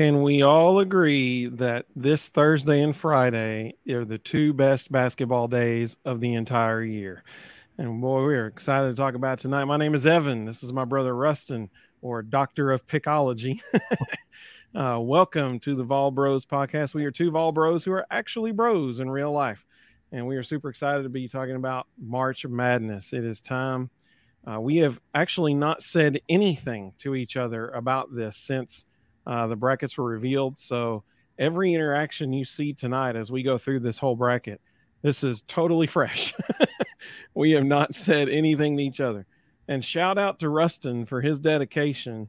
can we all agree that this Thursday and Friday are the two best basketball days of the entire year? And boy, we are excited to talk about tonight. My name is Evan. This is my brother Rustin, or Doctor of Pickology. uh, welcome to the Vol Bros podcast. We are two Vol Bros who are actually bros in real life. And we are super excited to be talking about March Madness. It is time. Uh, we have actually not said anything to each other about this since uh, the brackets were revealed. So every interaction you see tonight as we go through this whole bracket, this is totally fresh. we have not said anything to each other. And shout out to Rustin for his dedication.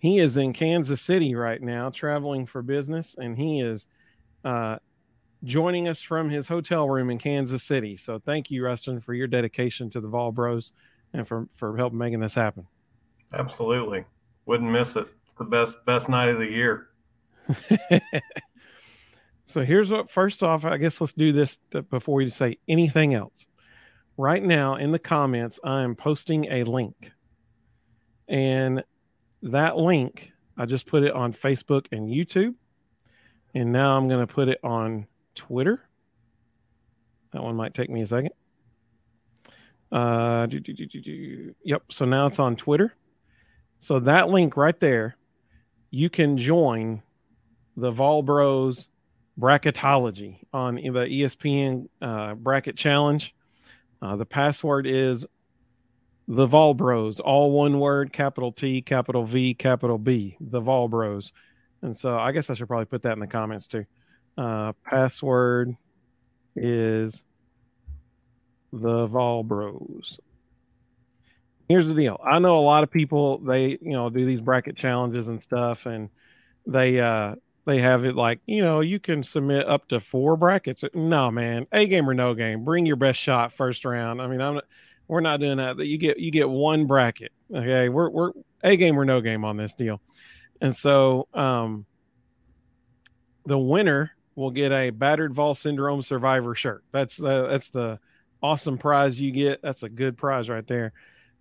He is in Kansas City right now, traveling for business, and he is uh, joining us from his hotel room in Kansas City. So thank you, Rustin, for your dedication to the Vol Bros and for, for helping making this happen. Absolutely. Wouldn't miss it. It's the best best night of the year. so here's what first off, I guess let's do this before you say anything else. Right now in the comments, I am posting a link. And that link, I just put it on Facebook and YouTube. And now I'm going to put it on Twitter. That one might take me a second. Uh, do, do, do, yep. So now it's on Twitter. So that link right there you can join the Vol Bros bracketology on the ESPN uh, bracket challenge. Uh, the password is the Vol Bros, all one word, capital T, capital V, capital B, the Vol Bros. And so I guess I should probably put that in the comments too. Uh, password is the Vol Bros here's the deal. I know a lot of people they you know do these bracket challenges and stuff, and they uh they have it like you know you can submit up to four brackets. No man, a game or no game. Bring your best shot first round. I mean, I'm we're not doing that. You get you get one bracket. Okay, we're we're a game or no game on this deal, and so um the winner will get a battered Vol syndrome survivor shirt. That's uh, that's the awesome prize you get. That's a good prize right there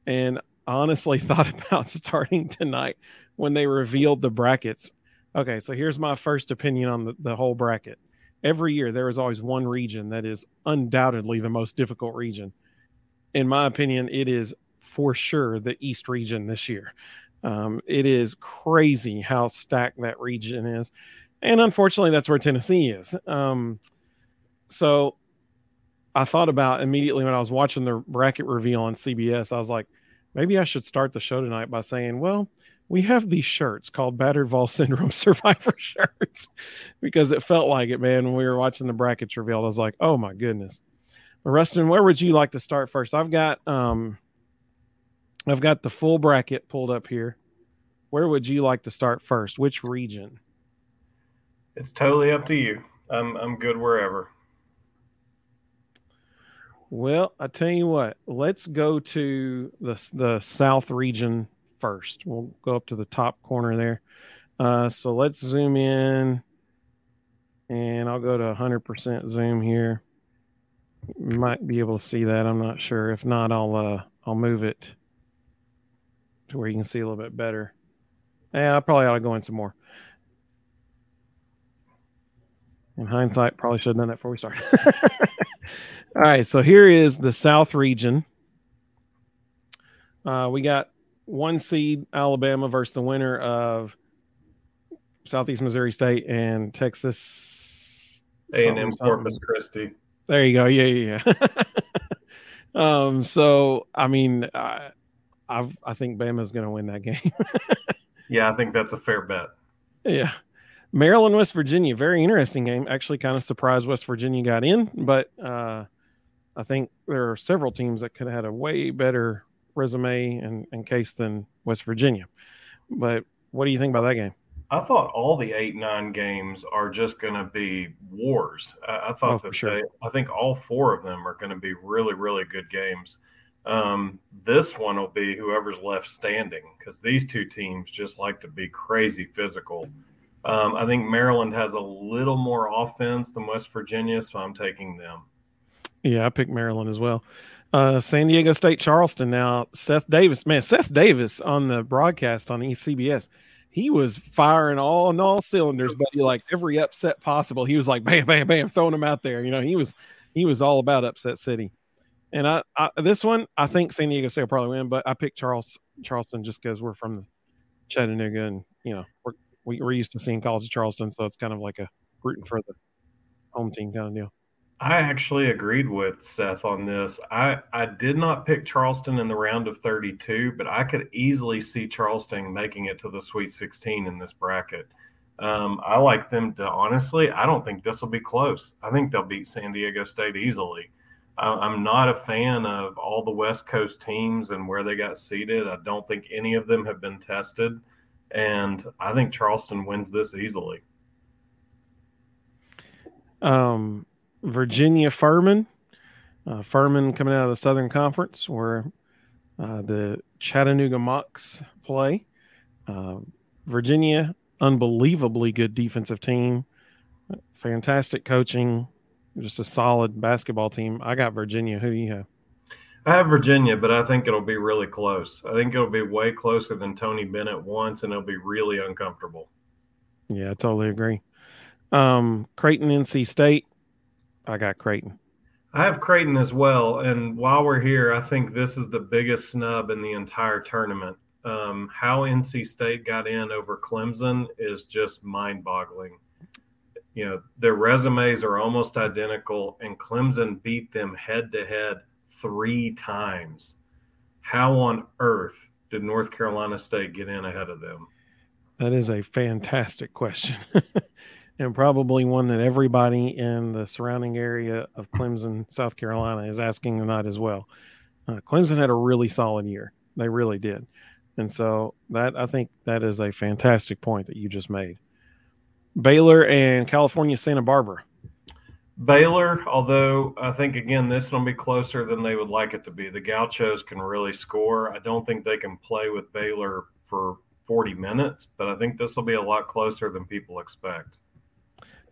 and honestly thought about starting tonight when they revealed the brackets. Okay, so here's my first opinion on the, the whole bracket. Every year, there is always one region that is undoubtedly the most difficult region. In my opinion, it is for sure the East region this year. Um, it is crazy how stacked that region is. And unfortunately, that's where Tennessee is. Um, so I thought about immediately when I was watching the bracket reveal on CBS. I was like, maybe I should start the show tonight by saying, well, we have these shirts called Battered Vol Syndrome Survivor shirts because it felt like it, man. When we were watching the brackets revealed, I was like, oh my goodness. Rustin, where would you like to start first? I've got um, I've got the full bracket pulled up here. Where would you like to start first? Which region? It's totally up to you. I'm I'm good wherever. Well, I tell you what, let's go to the the south region first. We'll go up to the top corner there. Uh, so let's zoom in, and I'll go to 100% zoom here. You might be able to see that. I'm not sure. If not, I'll uh, I'll move it to where you can see a little bit better. Yeah, I probably ought to go in some more. In hindsight, probably should have done that before we started. All right, so here is the South region. Uh, we got one seed Alabama versus the winner of Southeast Missouri State and Texas A and M Corpus Christi. There you go. Yeah, yeah. yeah. um. So I mean, I, I, I think Bama's going to win that game. yeah, I think that's a fair bet. Yeah. Maryland, West Virginia, very interesting game. Actually, kind of surprised West Virginia got in, but uh, I think there are several teams that could have had a way better resume and, and case than West Virginia. But what do you think about that game? I thought all the eight nine games are just going to be wars. I, I thought oh, that sure. they, I think all four of them are going to be really really good games. Um, this one will be whoever's left standing because these two teams just like to be crazy physical. Um, I think Maryland has a little more offense than West Virginia, so I'm taking them. Yeah, I picked Maryland as well. Uh, San Diego State, Charleston. Now, Seth Davis, man, Seth Davis on the broadcast on ECBS, he was firing all on all cylinders, but he like every upset possible. He was like bam, bam, bam, throwing them out there. You know, he was he was all about upset city. And I, I this one, I think San Diego State will probably win, but I picked Charles Charleston just because we're from Chattanooga, and you know we're we, are used to seeing College of Charleston, so it's kind of like a rooting for the home team kind of deal. I actually agreed with Seth on this. I, I did not pick Charleston in the round of 32, but I could easily see Charleston making it to the Sweet 16 in this bracket. Um, I like them to honestly, I don't think this will be close. I think they'll beat San Diego State easily. I'm not a fan of all the West Coast teams and where they got seated. I don't think any of them have been tested. And I think Charleston wins this easily. Um, Virginia Furman. Uh, Furman coming out of the Southern Conference, where uh, the Chattanooga Mocs play. Uh, Virginia, unbelievably good defensive team, fantastic coaching, just a solid basketball team. I got Virginia. Who do you have? I have Virginia, but I think it'll be really close. I think it'll be way closer than Tony Bennett wants, and it'll be really uncomfortable. Yeah, I totally agree. Um, Creighton, NC State. I got Creighton. I have Creighton as well. And while we're here, I think this is the biggest snub in the entire tournament. Um, how NC State got in over Clemson is just mind boggling you know, their resumes are almost identical, and Clemson beat them head to head three times. How on earth did North Carolina State get in ahead of them? That is a fantastic question. and probably one that everybody in the surrounding area of Clemson, South Carolina, is asking tonight as well. Uh, Clemson had a really solid year. They really did. And so that I think that is a fantastic point that you just made. Baylor and California Santa Barbara. Baylor, although I think again this will be closer than they would like it to be. The Gauchos can really score. I don't think they can play with Baylor for 40 minutes, but I think this will be a lot closer than people expect.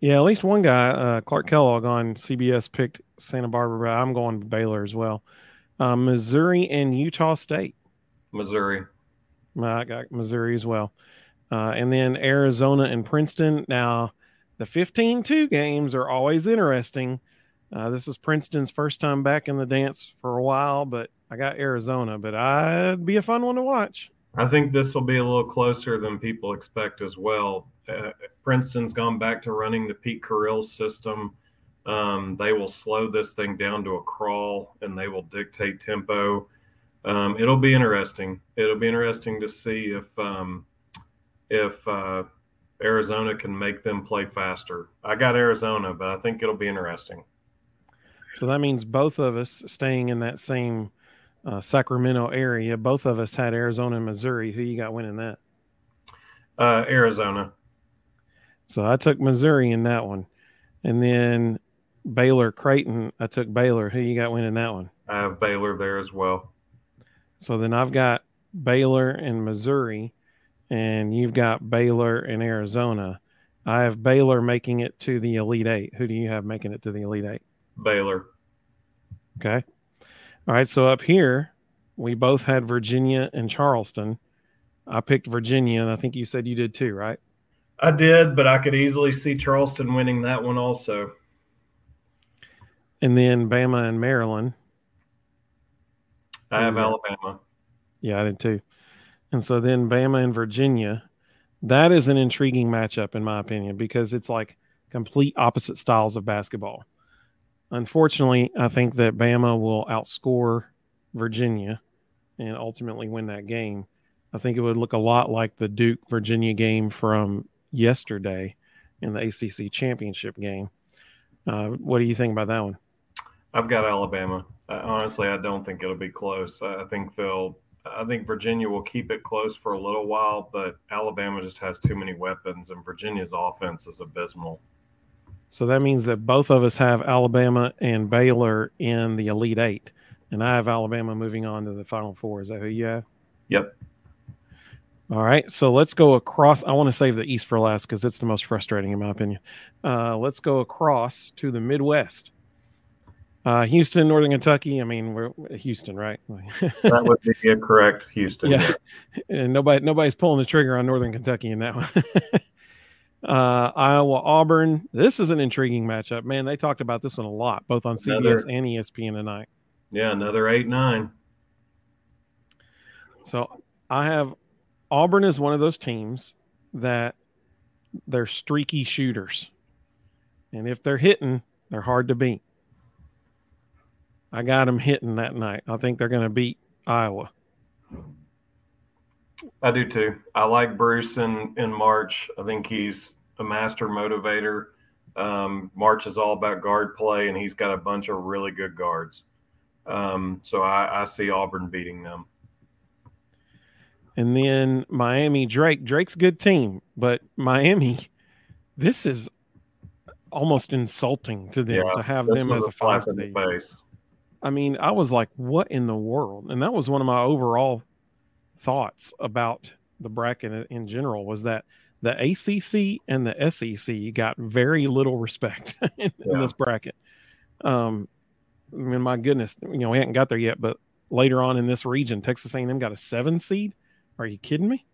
Yeah, at least one guy, uh, Clark Kellogg on CBS picked Santa Barbara, I'm going Baylor as well. Uh, Missouri and Utah State. Missouri. I got Missouri as well. Uh, and then Arizona and Princeton. Now, the 15 2 games are always interesting. Uh, this is Princeton's first time back in the dance for a while, but I got Arizona, but I'd be a fun one to watch. I think this will be a little closer than people expect as well. Uh, Princeton's gone back to running the Pete Carril system. Um, they will slow this thing down to a crawl and they will dictate tempo. Um, it'll be interesting. It'll be interesting to see if um, if uh, Arizona can make them play faster. I got Arizona, but I think it'll be interesting. So that means both of us staying in that same uh, Sacramento area. Both of us had Arizona and Missouri. Who you got winning that? Uh, Arizona. So I took Missouri in that one, and then Baylor Creighton. I took Baylor. Who you got winning that one? I have Baylor there as well. So then I've got Baylor and Missouri and you've got Baylor and Arizona. I have Baylor making it to the Elite Eight. Who do you have making it to the Elite Eight? Baylor. Okay. All right. So up here, we both had Virginia and Charleston. I picked Virginia, and I think you said you did too, right? I did, but I could easily see Charleston winning that one also. And then Bama and Maryland. I have Alabama. Yeah, I did too. And so then Bama and Virginia, that is an intriguing matchup in my opinion because it's like complete opposite styles of basketball. Unfortunately, I think that Bama will outscore Virginia and ultimately win that game. I think it would look a lot like the Duke Virginia game from yesterday in the ACC championship game. Uh, what do you think about that one? I've got Alabama. Uh, honestly, I don't think it'll be close. I think they'll I think Virginia will keep it close for a little while, but Alabama just has too many weapons, and Virginia's offense is abysmal. So that means that both of us have Alabama and Baylor in the Elite Eight, and I have Alabama moving on to the Final Four. Is that who you have? Yep. All right, so let's go across. I want to save the East for last because it's the most frustrating, in my opinion. Uh, let's go across to the Midwest. Uh, Houston, Northern Kentucky. I mean, we're Houston, right? that would be correct, Houston. Yeah, and nobody, nobody's pulling the trigger on Northern Kentucky in that one. uh, Iowa, Auburn. This is an intriguing matchup, man. They talked about this one a lot, both on another, CBS and ESPN tonight. Yeah, another eight nine. So I have Auburn is one of those teams that they're streaky shooters. And if they're hitting, they're hard to beat. I got them hitting that night. I think they're going to beat Iowa. I do too. I like Bruce in, in March. I think he's a master motivator. Um, March is all about guard play, and he's got a bunch of really good guards. Um, so I, I see Auburn beating them. And then Miami Drake. Drake's good team, but Miami, this is almost insulting to them yeah, to have them as a five seed. I mean, I was like, what in the world? And that was one of my overall thoughts about the bracket in general was that the ACC and the SEC got very little respect in, yeah. in this bracket. Um, I mean, my goodness, you know, we hadn't got there yet, but later on in this region, Texas A&M got a seven seed. Are you kidding me?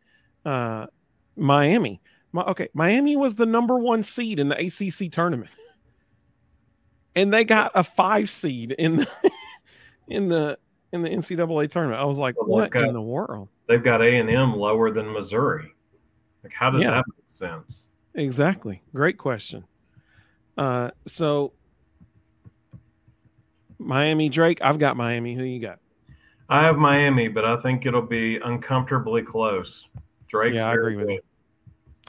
Uh, Miami, my, okay, Miami was the number one seed in the ACC tournament, and they got a five seed in the in the in the NCAA tournament. I was like, what in the world? They've got A and M lower than Missouri. Like, how does yeah, that make sense? Exactly. Great question. Uh, so Miami Drake, I've got Miami. Who you got? I have Miami, but I think it'll be uncomfortably close. Drake's yeah, I agree with you.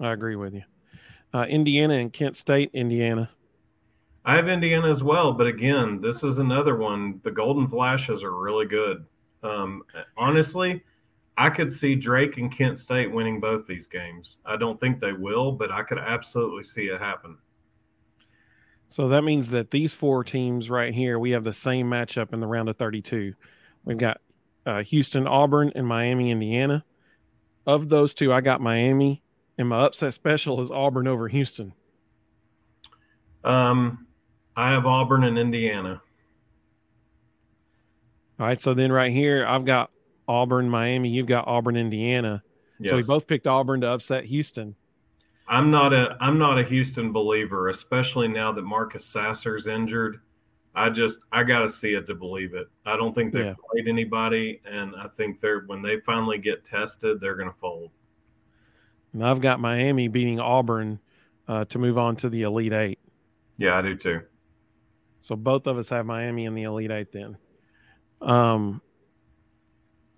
I agree with you. Uh, Indiana and Kent State, Indiana. I have Indiana as well, but again, this is another one. The Golden Flashes are really good. Um, honestly, I could see Drake and Kent State winning both these games. I don't think they will, but I could absolutely see it happen. So that means that these four teams right here, we have the same matchup in the round of 32. We've got uh, Houston, Auburn, and Miami, Indiana. Of those two, I got Miami and my upset special is Auburn over Houston. Um, I have Auburn and Indiana. All right, so then right here I've got Auburn, Miami. You've got Auburn, Indiana. Yes. So we both picked Auburn to upset Houston. I'm not a I'm not a Houston believer, especially now that Marcus Sasser's injured. I just I got to see it to believe it. I don't think they've yeah. played anybody, and I think they're when they finally get tested, they're going to fold. And I've got Miami beating Auburn uh, to move on to the Elite Eight. Yeah, I do too. So both of us have Miami in the Elite Eight then. Um.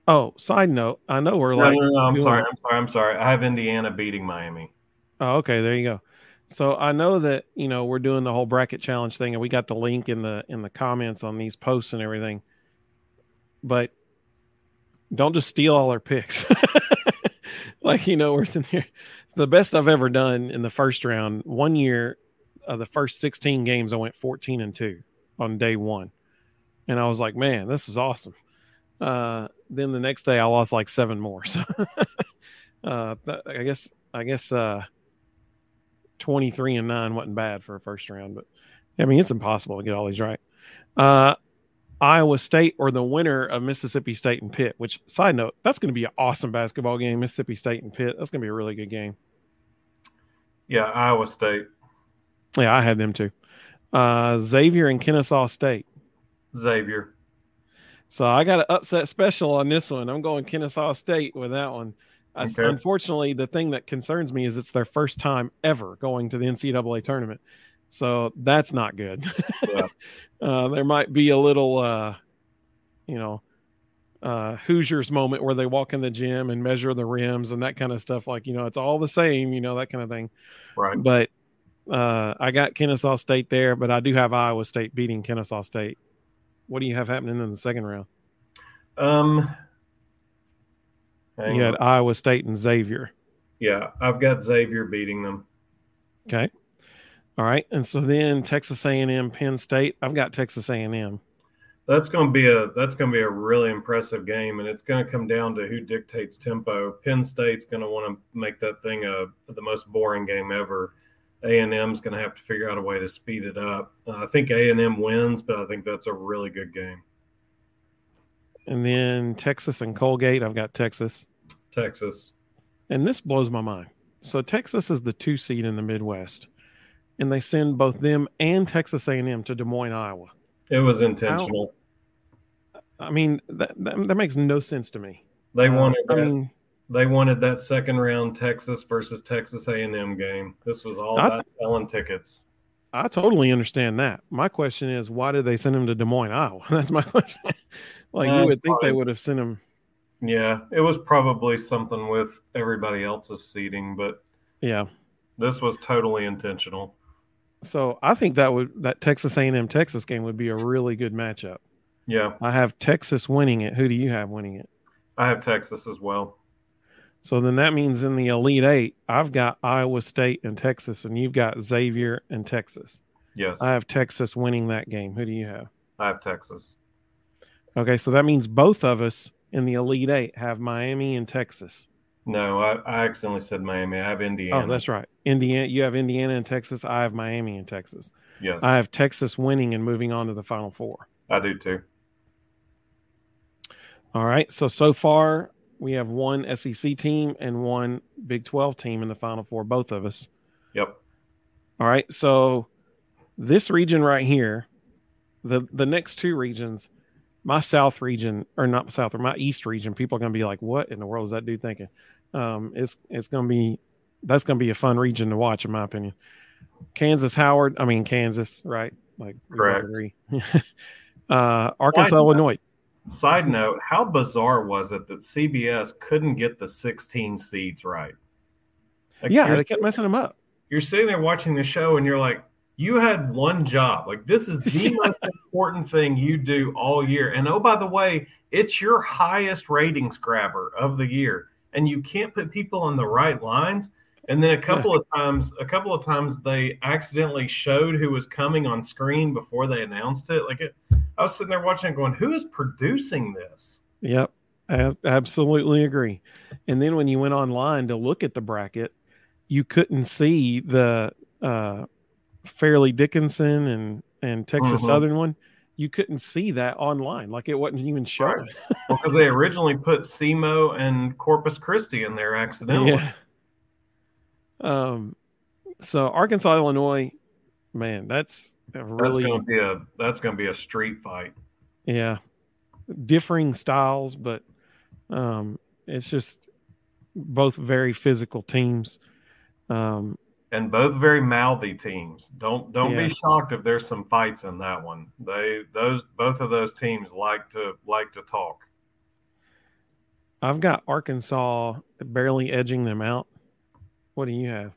Oh, side note, I know we're no, like. No, no, I'm sorry. I'm sorry. I'm sorry. I have Indiana beating Miami. Oh, okay. There you go. So I know that you know we're doing the whole bracket challenge thing, and we got the link in the in the comments on these posts and everything. But don't just steal all our picks. like you know, we're in here. The best I've ever done in the first round. One year, of the first 16 games, I went 14 and two on day one, and I was like, man, this is awesome. Uh, then the next day, I lost like seven more. So uh, I guess I guess uh, 23 and nine wasn't bad for a first round, but I mean it's impossible to get all these right. Uh, Iowa State or the winner of Mississippi State and Pitt, which side note, that's going to be an awesome basketball game. Mississippi State and Pitt. That's going to be a really good game. Yeah, Iowa State. Yeah, I had them too. Uh, Xavier and Kennesaw State. Xavier. So I got an upset special on this one. I'm going Kennesaw State with that one. Okay. unfortunately, the thing that concerns me is it's their first time ever going to the NCAA tournament. So that's not good. Yeah. uh, there might be a little, uh, you know, uh, Hoosiers moment where they walk in the gym and measure the rims and that kind of stuff. Like, you know, it's all the same, you know, that kind of thing. Right. But uh, I got Kennesaw State there, but I do have Iowa State beating Kennesaw State. What do you have happening in the second round? Um, you had Iowa State and Xavier. Yeah, I've got Xavier beating them. Okay. All right, and so then Texas A&M, Penn State. I've got Texas A&M. That's going to be a that's going to be a really impressive game, and it's going to come down to who dictates tempo. Penn State's going to want to make that thing a the most boring game ever. A and M's going to have to figure out a way to speed it up. Uh, I think A and M wins, but I think that's a really good game. And then Texas and Colgate, I've got Texas. Texas. And this blows my mind. So Texas is the two seed in the Midwest, and they send both them and Texas A&M to Des Moines, Iowa. It was intentional. How, I mean, that, that, that makes no sense to me. They wanted. Uh, I mean, they wanted that second round Texas versus Texas A&M game. This was all about selling tickets. I totally understand that. My question is, why did they send him to Des Moines, Iowa? That's my question. like uh, you would think they would have sent him. Yeah, it was probably something with everybody else's seating, but yeah, this was totally intentional. So I think that would that Texas A&M Texas game would be a really good matchup. Yeah, I have Texas winning it. Who do you have winning it? I have Texas as well. So then that means in the Elite Eight, I've got Iowa State and Texas, and you've got Xavier and Texas. Yes. I have Texas winning that game. Who do you have? I have Texas. Okay, so that means both of us in the Elite Eight have Miami and Texas. No, I, I accidentally said Miami. I have Indiana. Oh, that's right. Indiana. You have Indiana and Texas. I have Miami and Texas. Yes. I have Texas winning and moving on to the Final Four. I do too. All right. So so far we have one SEC team and one Big 12 team in the Final Four, both of us. Yep. All right. So this region right here, the the next two regions, my South region or not South or my East region, people are going to be like, "What in the world is that dude thinking?" Um, it's it's going to be that's going to be a fun region to watch, in my opinion. Kansas, Howard, I mean Kansas, right? Like correct. uh, Arkansas, Illinois. Side note, how bizarre was it that CBS couldn't get the 16 seeds right? Like yeah, they kept messing them up. You're sitting there watching the show and you're like, you had one job. Like this is the most important thing you do all year. And oh, by the way, it's your highest ratings grabber of the year. And you can't put people on the right lines. And then a couple of times, a couple of times they accidentally showed who was coming on screen before they announced it. Like it, I was sitting there watching, going, "Who is producing this?" Yep, I absolutely agree. And then when you went online to look at the bracket, you couldn't see the uh, Fairleigh Dickinson and and Texas mm-hmm. Southern one. You couldn't see that online, like it wasn't even shown. Right. well, because they originally put SEMO and Corpus Christi in there accidentally. Yeah. Um, so Arkansas, Illinois, man, that's really that's gonna be a that's gonna be a street fight. Yeah, differing styles, but um, it's just both very physical teams. Um, and both very mouthy teams. Don't don't yeah. be shocked if there's some fights in that one. They those both of those teams like to like to talk. I've got Arkansas barely edging them out. What do you have?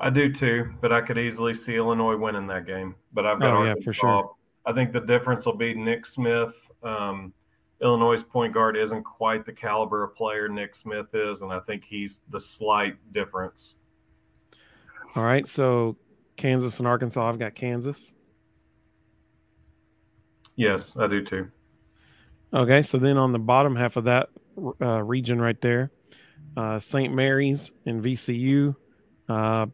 I do too, but I could easily see Illinois winning that game. But I've got oh, Arkansas. yeah, for sure. I think the difference will be Nick Smith. Um, Illinois' point guard isn't quite the caliber of player Nick Smith is, and I think he's the slight difference. All right, so Kansas and Arkansas. I've got Kansas. Yes, I do too. Okay, so then on the bottom half of that uh, region right there, uh, St. Mary's and VCU. Uh,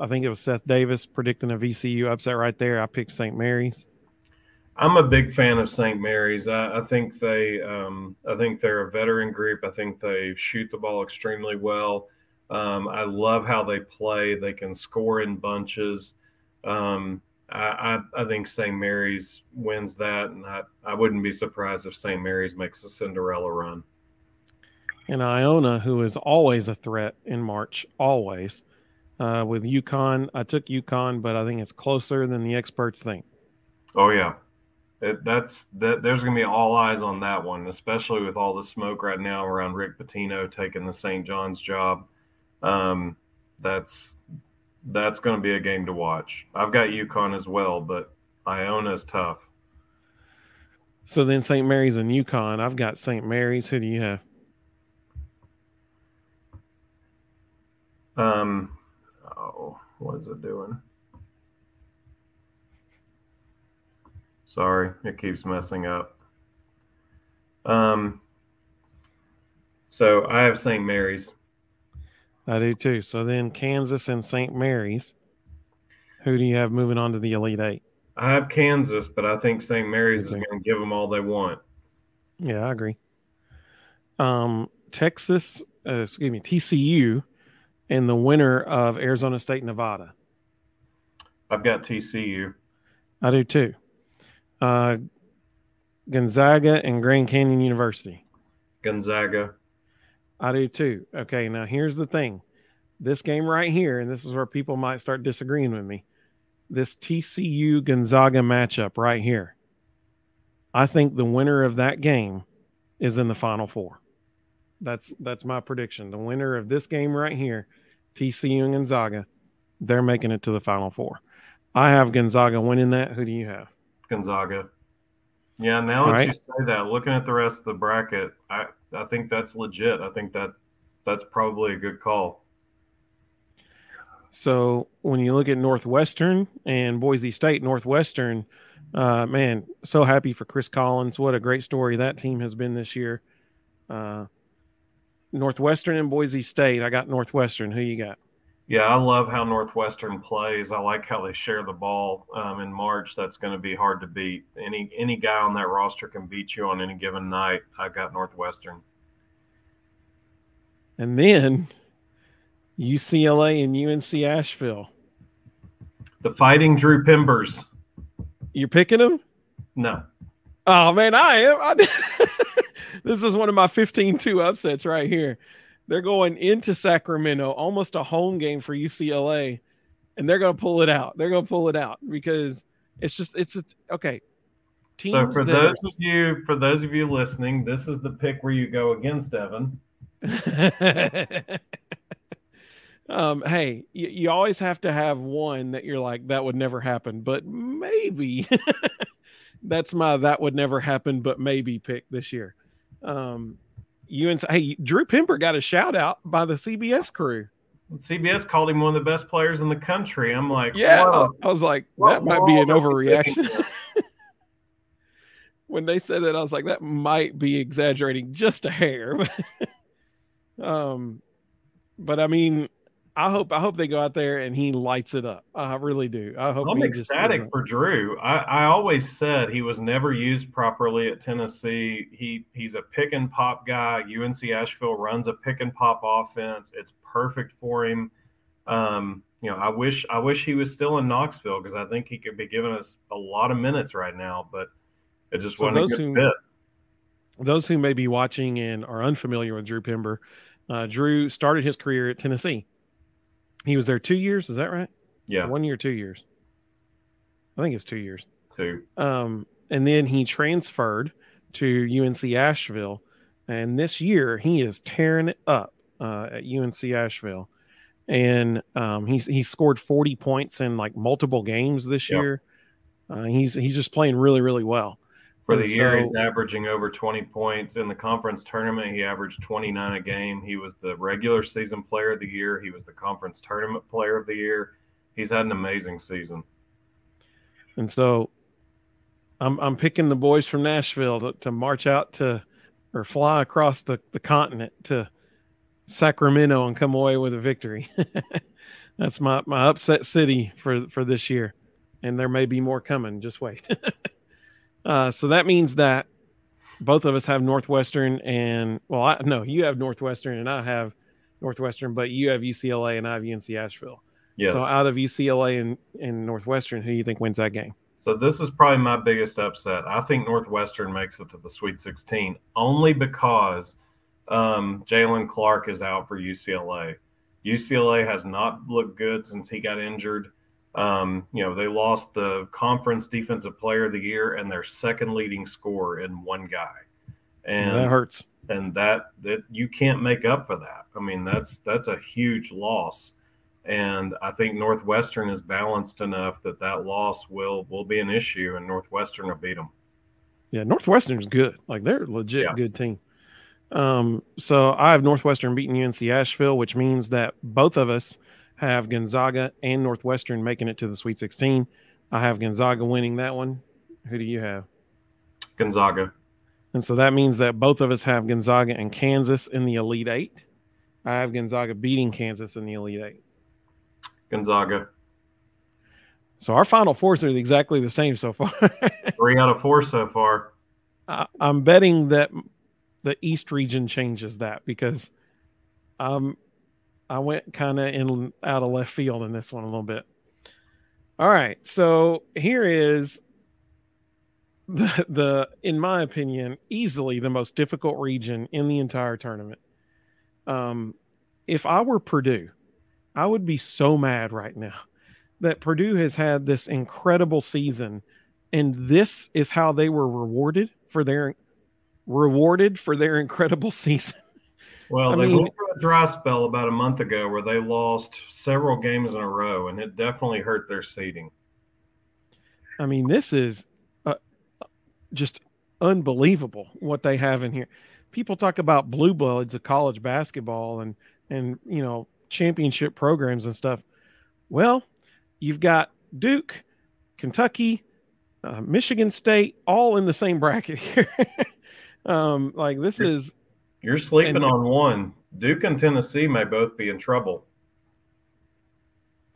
I think it was Seth Davis predicting a VCU upset right there. I picked St. Mary's. I'm a big fan of St. Mary's. I, I think they, um, I think they're a veteran group. I think they shoot the ball extremely well. Um, I love how they play. They can score in bunches. Um, I, I, I, think St. Mary's wins that, and I, I wouldn't be surprised if St. Mary's makes a Cinderella run. And Iona, who is always a threat in March, always. Uh, with UConn, I took UConn, but I think it's closer than the experts think. Oh yeah, it, that's that. There's going to be all eyes on that one, especially with all the smoke right now around Rick Pitino taking the St. John's job. Um, that's that's going to be a game to watch. I've got UConn as well, but Iona is tough. So then St. Mary's and UConn. I've got St. Mary's. Who do you have? Um, oh, what is it doing? Sorry, it keeps messing up. Um, so I have St. Mary's. I do too. So then Kansas and St. Mary's. Who do you have moving on to the Elite Eight? I have Kansas, but I think St. Mary's is going to give them all they want. Yeah, I agree. Um, Texas, uh, excuse me, TCU, and the winner of Arizona State, Nevada. I've got TCU. I do too. Uh, Gonzaga and Grand Canyon University. Gonzaga. I do too. Okay, now here's the thing. This game right here, and this is where people might start disagreeing with me. This TCU Gonzaga matchup right here. I think the winner of that game is in the final four. That's that's my prediction. The winner of this game right here, TCU and Gonzaga, they're making it to the final four. I have Gonzaga winning that. Who do you have? Gonzaga. Yeah, now that right. you say that, looking at the rest of the bracket, I I think that's legit. I think that that's probably a good call. So when you look at Northwestern and Boise State, Northwestern, uh, man, so happy for Chris Collins. What a great story that team has been this year. Uh, Northwestern and Boise State. I got Northwestern. Who you got? Yeah, I love how Northwestern plays. I like how they share the ball um, in March. That's going to be hard to beat. Any any guy on that roster can beat you on any given night. I got Northwestern. And then UCLA and UNC Asheville. The Fighting Drew Pembers. You're picking them? No. Oh man, I am. I, this is one of my 15-2 upsets right here. They're going into Sacramento, almost a home game for UCLA, and they're going to pull it out. They're going to pull it out because it's just it's a, okay. so for those of you for those of you listening, this is the pick where you go against Evan. um, hey, you, you always have to have one that you're like that would never happen, but maybe that's my that would never happen, but maybe pick this year. Um, UNC. Hey, Drew Pember got a shout out by the CBS crew. CBS called him one of the best players in the country. I'm like, yeah. I was like, that might be an overreaction. when they said that, I was like, that might be exaggerating just a hair. um, but I mean, I hope I hope they go out there and he lights it up. I really do. I hope. I'm ecstatic for Drew. I, I always said he was never used properly at Tennessee. He he's a pick and pop guy. UNC Asheville runs a pick and pop offense. It's perfect for him. Um, you know, I wish I wish he was still in Knoxville because I think he could be giving us a lot of minutes right now. But it just so wasn't a good who, fit. Those who may be watching and are unfamiliar with Drew Pember, uh, Drew started his career at Tennessee he was there two years. Is that right? Yeah. One year, two years. I think it's two years. Two. Um, and then he transferred to UNC Asheville, and this year he is tearing it up uh, at UNC Asheville, and um, he's he scored forty points in like multiple games this yep. year. Uh, he's he's just playing really really well. For the year, he's averaging over 20 points. In the conference tournament, he averaged 29 a game. He was the regular season player of the year. He was the conference tournament player of the year. He's had an amazing season. And so I'm, I'm picking the boys from Asheville to, to march out to or fly across the, the continent to Sacramento and come away with a victory. That's my, my upset city for, for this year. And there may be more coming. Just wait. Uh, so that means that both of us have Northwestern and well, I, no, you have Northwestern and I have Northwestern, but you have UCLA and I have UNC Asheville. Yes. So out of UCLA and, and Northwestern, who do you think wins that game? So this is probably my biggest upset. I think Northwestern makes it to the Sweet 16 only because um, Jaylen Clark is out for UCLA. UCLA has not looked good since he got injured. Um, you know, they lost the conference defensive player of the year and their second leading scorer in one guy. And that hurts. And that that you can't make up for that. I mean, that's that's a huge loss. And I think Northwestern is balanced enough that that loss will will be an issue, and Northwestern will beat them. Yeah, Northwestern's good. Like they're a legit yeah. good team. Um, so I have Northwestern beating UNC Asheville, which means that both of us have Gonzaga and Northwestern making it to the Sweet 16. I have Gonzaga winning that one. Who do you have? Gonzaga. And so that means that both of us have Gonzaga and Kansas in the Elite Eight. I have Gonzaga beating Kansas in the Elite Eight. Gonzaga. So our final fours are exactly the same so far. Three out of four so far. I, I'm betting that the East region changes that because um, I went kind of in out of left field in this one a little bit. All right, so here is the, the in my opinion easily the most difficult region in the entire tournament. Um, if I were Purdue, I would be so mad right now that Purdue has had this incredible season, and this is how they were rewarded for their rewarded for their incredible season. Well, I they mean, went through a dry spell about a month ago where they lost several games in a row, and it definitely hurt their seeding. I mean, this is uh, just unbelievable what they have in here. People talk about blue bloods of college basketball and and you know championship programs and stuff. Well, you've got Duke, Kentucky, uh, Michigan State, all in the same bracket here. um, like this is you're sleeping and, on one. Duke and Tennessee may both be in trouble.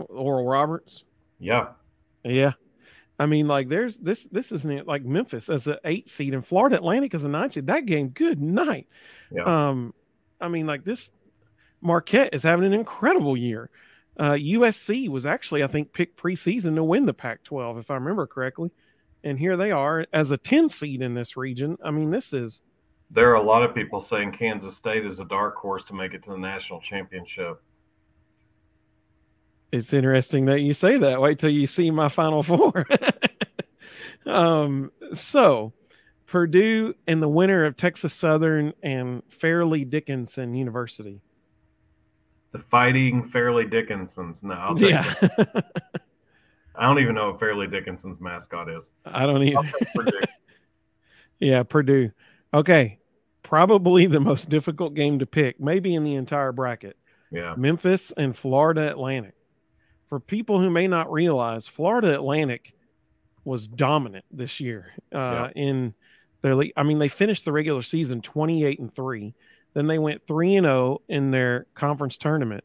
Oral Roberts. Yeah. Yeah. I mean, like there's this this isn't like Memphis as an eight seed and Florida Atlantic as a nine seed. That game, good night. Yeah. Um, I mean, like this Marquette is having an incredible year. Uh, USC was actually, I think, picked preseason to win the Pac 12, if I remember correctly. And here they are as a 10 seed in this region. I mean, this is there are a lot of people saying Kansas State is a dark horse to make it to the national championship. It's interesting that you say that. Wait till you see my final four. um, so Purdue and the winner of Texas Southern and Fairleigh Dickinson University. The fighting Fairleigh Dickinsons. No, I'll take yeah. I don't even know what Fairleigh Dickinson's mascot is. I don't either. Purdue. yeah, Purdue. Okay, probably the most difficult game to pick, maybe in the entire bracket. Yeah. Memphis and Florida Atlantic. For people who may not realize, Florida Atlantic was dominant this year uh, yeah. in their league. I mean, they finished the regular season 28 and 3. Then they went 3 and 0 in their conference tournament.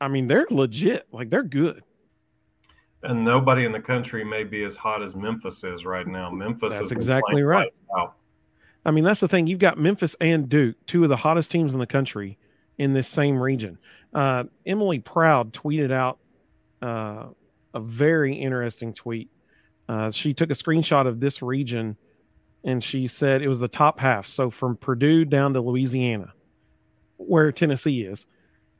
I mean, they're legit. Like, they're good. And nobody in the country may be as hot as Memphis is right now. Memphis That's exactly right. I mean, that's the thing. You've got Memphis and Duke, two of the hottest teams in the country in this same region. Uh, Emily Proud tweeted out uh, a very interesting tweet. Uh, she took a screenshot of this region and she said it was the top half. So from Purdue down to Louisiana, where Tennessee is.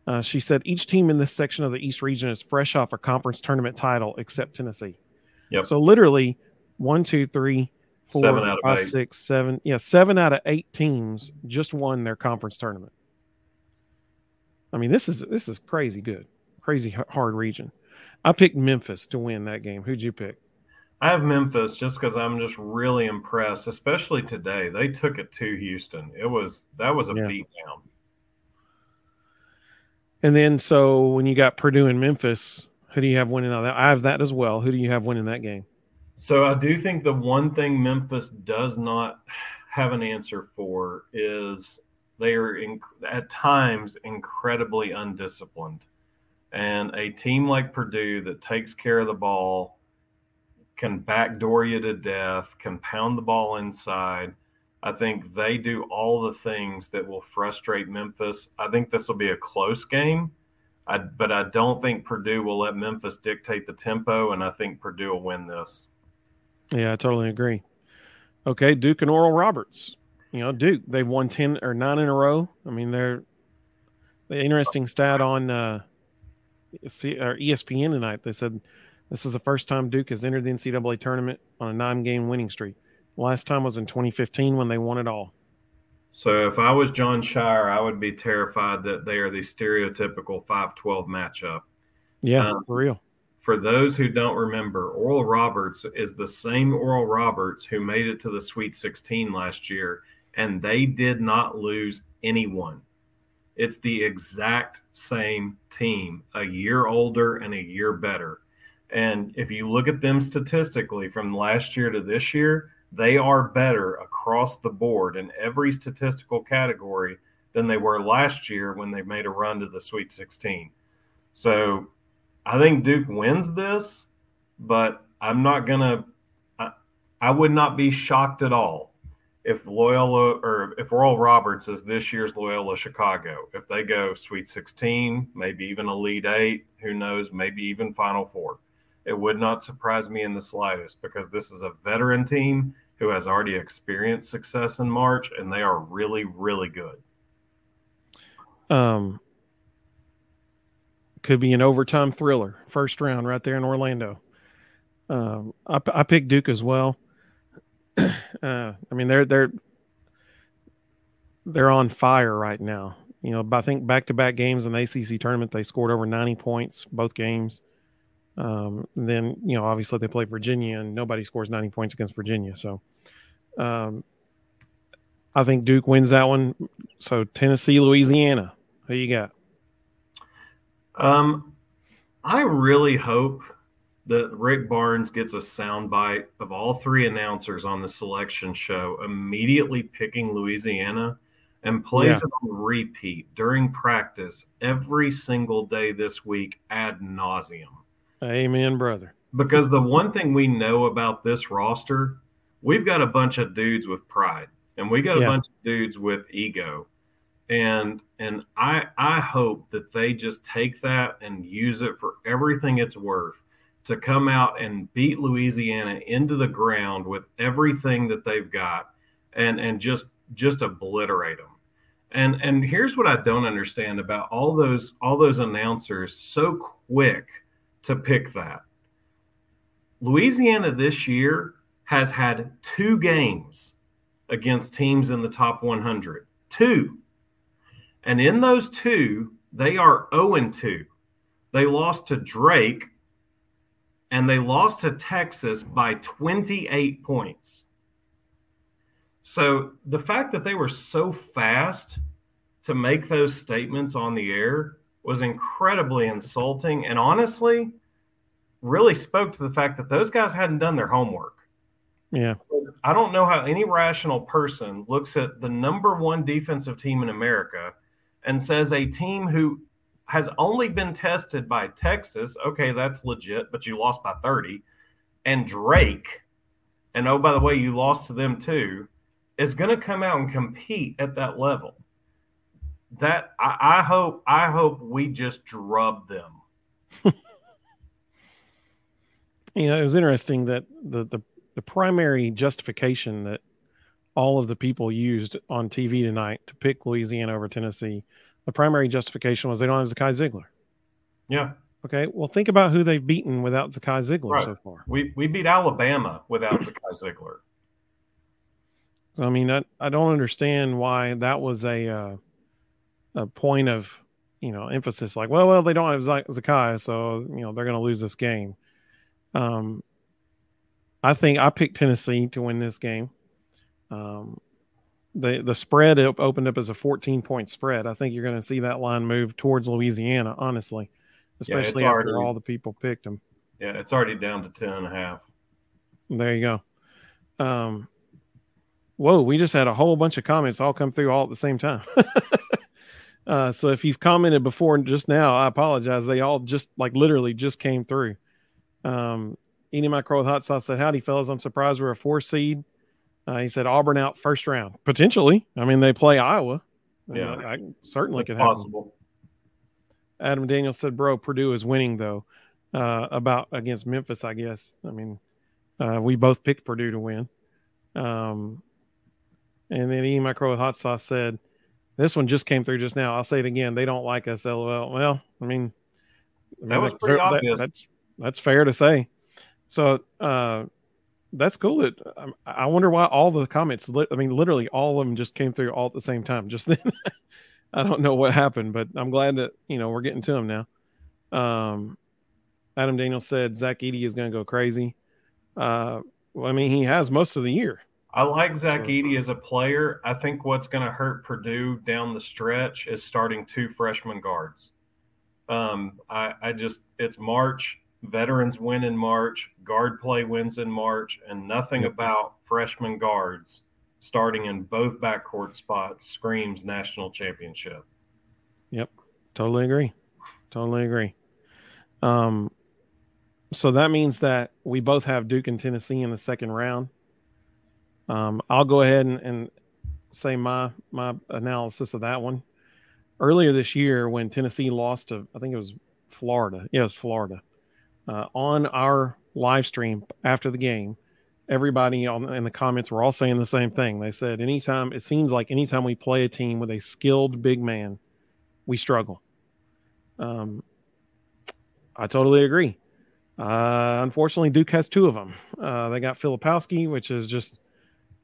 Uh, she said each team in this section of the East region is fresh off a conference tournament title except Tennessee. Yep. So literally one, two, three, four, seven out of five, eight. six, seven. Yeah, seven out of eight teams just won their conference tournament. I mean, this is this is crazy good, crazy hard region. I picked Memphis to win that game. Who'd you pick? I have Memphis just because I'm just really impressed, especially today. They took it to Houston. It was that was a yeah. beatdown. And then, so when you got Purdue and Memphis, who do you have winning that? I have that as well. Who do you have winning that game? So I do think the one thing Memphis does not have an answer for is they are in, at times incredibly undisciplined. And a team like Purdue that takes care of the ball can backdoor you to death, can pound the ball inside. I think they do all the things that will frustrate Memphis. I think this will be a close game, I, but I don't think Purdue will let Memphis dictate the tempo, and I think Purdue will win this. Yeah, I totally agree. Okay, Duke and Oral Roberts. You know, Duke, they've won 10 or 9 in a row. I mean, they're the interesting stat on uh, C, or ESPN tonight. They said this is the first time Duke has entered the NCAA tournament on a nine game winning streak. Last time was in 2015 when they won it all. So if I was Jon Scheyer, I would be terrified that they are the stereotypical 5-12 matchup. Yeah, um, for real for those who don't remember, Oral Roberts is the same Oral Roberts who made it to the Sweet 16 last year, and they did not lose anyone. It's the exact same team, a year older and a year better. And if you look at them statistically from last year to this year, they are better across the board in every statistical category than they were last year when they made a run to the Sweet 16. So I think Duke wins this, but I'm not gonna. I, I would not be shocked at all if Loyola or if Oral Roberts is this year's Loyola Chicago. If they go Sweet 16, maybe even Elite Eight, who knows, maybe even Final Four. It would not surprise me in the slightest because this is a veteran team who has already experienced success in March, and they are really, really good. Um, could be an overtime thriller, first round right there in Orlando. Um, I, I picked Duke as well. uh, I mean, they're they're they're on fire right now. You know, I think back to back games in the ACC tournament, they scored over 90 points both games. Um, then, you know, obviously they play Virginia and nobody scores 90 points against Virginia. So um, I think Duke wins that one. So Tennessee, Louisiana. Who you got? Um, I really hope that Rick Barnes gets a soundbite of all three announcers on the selection show immediately picking Louisiana and plays yeah. it on repeat during practice every single day this week ad nauseum. Amen, brother. Because the one thing we know about this roster, we've got a bunch of dudes with pride and we got a bunch of dudes with ego. And and I I hope that they just take that and use it for everything it's worth to come out and beat Louisiana into the ground with everything that they've got and and just just obliterate them. And and here's what I don't understand about all those all those announcers so quick to pick that. Louisiana this year has had two games against teams in the top 100. Two. And in those two, they are 0 2. They lost to Drake and they lost to Texas by 28 points. So the fact that they were so fast to make those statements on the air was incredibly insulting and honestly really spoke to the fact that those guys hadn't done their homework. Yeah. I don't know how any rational person looks at the number one defensive team in America and says a team who has only been tested by Texas, okay, that's legit, but you lost by 30, and Drake, and oh, by the way, you lost to them too, is going to come out and compete at that level that I, I hope I hope we just drub them. you know, it was interesting that the, the the primary justification that all of the people used on TV tonight to pick Louisiana over Tennessee, the primary justification was they don't have Zakai Zeigler. Yeah. Okay. Well, think about who they've beaten without Zakai Zeigler right. so far. We we beat Alabama without Zakai Zeigler. So I mean, I, I don't understand why that was a uh, a point of you know emphasis like well well they don't have Zakai so you know they're going to lose this game. Um, I think I picked Tennessee to win this game. Um, the the spread opened up as a 14 point spread. I think you're going to see that line move towards Louisiana, honestly, especially yeah, after already, all the people picked them. Yeah, it's already down to 10 and a half. There you go. Um, whoa, we just had a whole bunch of comments all come through all at the same time. Uh, so if you've commented before just now, I apologize. They all just like literally just came through. Um, Eating my crow with hot sauce said, "Howdy, fellas! I'm surprised we're a four seed." Uh, he said Auburn out first round, potentially. I mean, they play Iowa. Yeah, I, I certainly could possible. Adam Daniel said, "Bro, Purdue is winning though." Uh, about against Memphis, I guess. I mean, uh, we both picked Purdue to win. Um, and then Eating Micro with hot sauce said, this one just came through just now. I'll say it again. They don't like us. LOL. Well, I mean, that was pretty obvious. That, that's that's fair to say. So uh, that's cool. That um, I wonder why all the comments. I mean, literally all of them just came through all at the same time. Just then, I don't know what happened, but I'm glad that you know we're getting to them now. Um, Adam Daniels said Zach Edey is going to go crazy. Uh, well, I mean, he has most of the year. I like Zach Edey as a player. I think what's going to hurt Purdue down the stretch is starting two freshman guards. Um, I, I just it's March. Veterans win in March. Guard play wins in March, and nothing about freshman guards starting in both backcourt spots screams national championship. Yep, totally agree. Totally agree. Um, so that means that we both have Duke and Tennessee in the second round. Um, I'll go ahead and, and say my my analysis of that one. Earlier this year, when Tennessee lost to, I think it was Florida. Yeah, it was Florida. Uh, on our live stream after the game, everybody on, in the comments were all saying the same thing. They said, anytime, it seems like anytime we play a team with a skilled big man, we struggle. Um, I totally agree. Uh, unfortunately, Duke has two of them. Uh, they got Filipowski, which is just,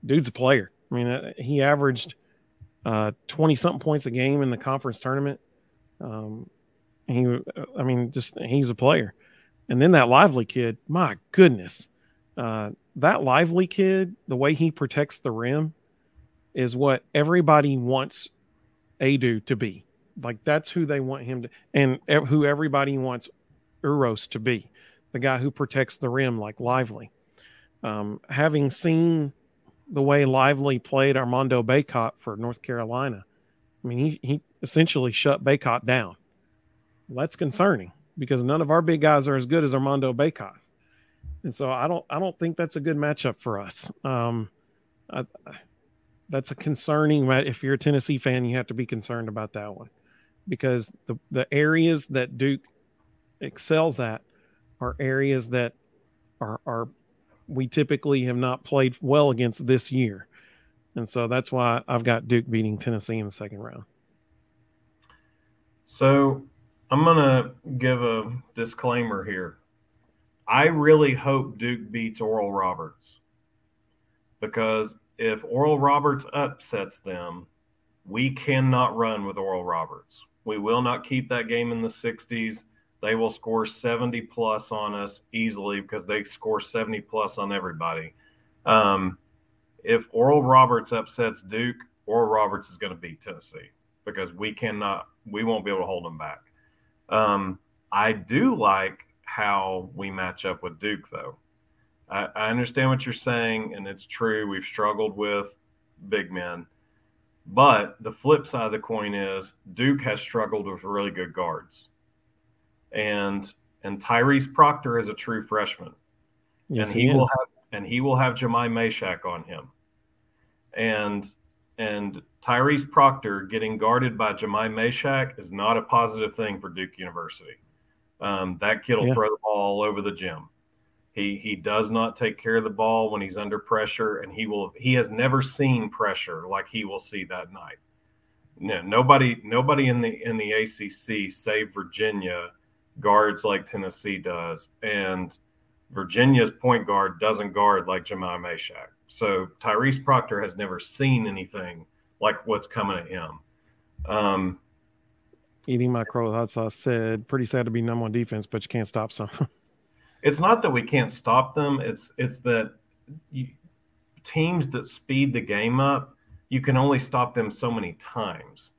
dude's a player. I mean, uh, he averaged 20 uh, something points a game in the conference tournament. Um, he, I mean, just he's a player. And then that lively kid, my goodness, uh, that lively kid, the way he protects the rim is what everybody wants Aidoo to be. Like that's who they want him to, and who everybody wants Uros to be, the guy who protects the rim like Lively. Um, having seen the way Lively played Armando Bacot for North Carolina, I mean, he, he essentially shut Bacot down. Well, that's concerning because none of our big guys are as good as Armando Bacot. And so I don't I don't think that's a good matchup for us. Um, I, that's a concerning. If you're a Tennessee fan, you have to be concerned about that one because the the areas that Duke excels at are areas that are are we typically have not played well against this year. And so that's why I've got Duke beating Tennessee in the second round. So I'm going to give a disclaimer here. I really hope Duke beats Oral Roberts because if Oral Roberts upsets them, we cannot run with Oral Roberts. We will not keep that game in the 60s. They will score 70 plus on us easily because they score 70 plus on everybody. Um, if Oral Roberts upsets Duke, Oral Roberts is going to beat Tennessee because we cannot, we won't be able to hold them back. Um, I do like how we match up with Duke, though. I, I understand what you're saying, and it's true. We've struggled with big men. But the flip side of the coin is Duke has struggled with really good guards. And and Tyrese Proctor is a true freshman. Yes, and he, he will have and he will have Jahmai Mashack on him. And and Tyrese Proctor getting guarded by Jahmai Mashack is not a positive thing for Duke University. Um, that kid will yeah. throw the ball all over the gym. He he does not take care of the ball when he's under pressure, and he will he has never seen pressure like he will see that night. No, nobody nobody in the in the ACC save Virginia guards like Tennessee does, and Virginia's point guard doesn't guard like Jahmai Mashack. So Tyrese Proctor has never seen anything like what's coming at him. Um, Eating my crow hot sauce said, "Pretty sad to be number one defense, but you can't stop some." it's not that we can't stop them. It's it's that you, teams that speed the game up, you can only stop them so many times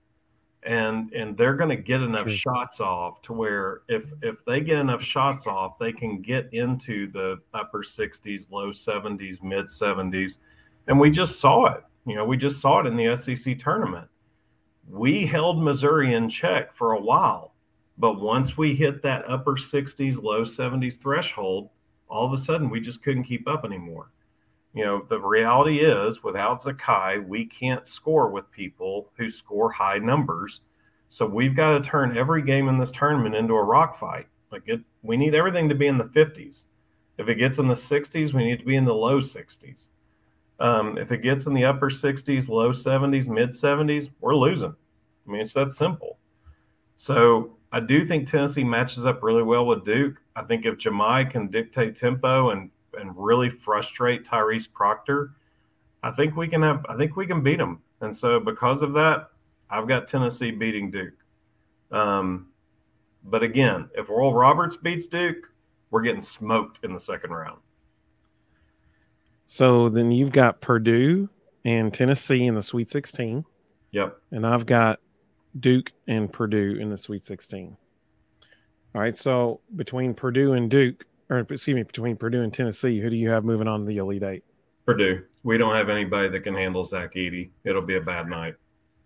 and and they're going to get enough True. shots off to where if if they get enough shots off they can get into the upper 60s low 70s mid 70s and we just saw it you know we just saw it in the SEC tournament. We held Missouri in check for a while but once we hit that upper 60s low 70s threshold all of a sudden we just couldn't keep up anymore you know, the reality is without Zakai, we can't score with people who score high numbers. So we've got to turn every game in this tournament into a rock fight. Like it, we need everything to be in the 50s. If it gets in the 60s, we need to be in the low 60s. Um, if it gets in the upper 60s, low 70s, mid 70s, we're losing. I mean, it's that simple. So I do think Tennessee matches up really well with Duke. I think if Jahmai can dictate tempo and and really frustrate Tyrese Proctor, I think we can have I think we can beat them. And so because of that, I've got Tennessee beating Duke. Um, but again, if Oral Roberts beats Duke, we're getting smoked in the second round. So then you've got Purdue and Tennessee in the Sweet 16. Yep. And I've got Duke and Purdue in the Sweet 16. All right. So between Purdue and Duke, or excuse me, between Purdue and Tennessee, who do you have moving on to the Elite Eight? Purdue. We don't have anybody that can handle Zach Edey. It'll be a bad night.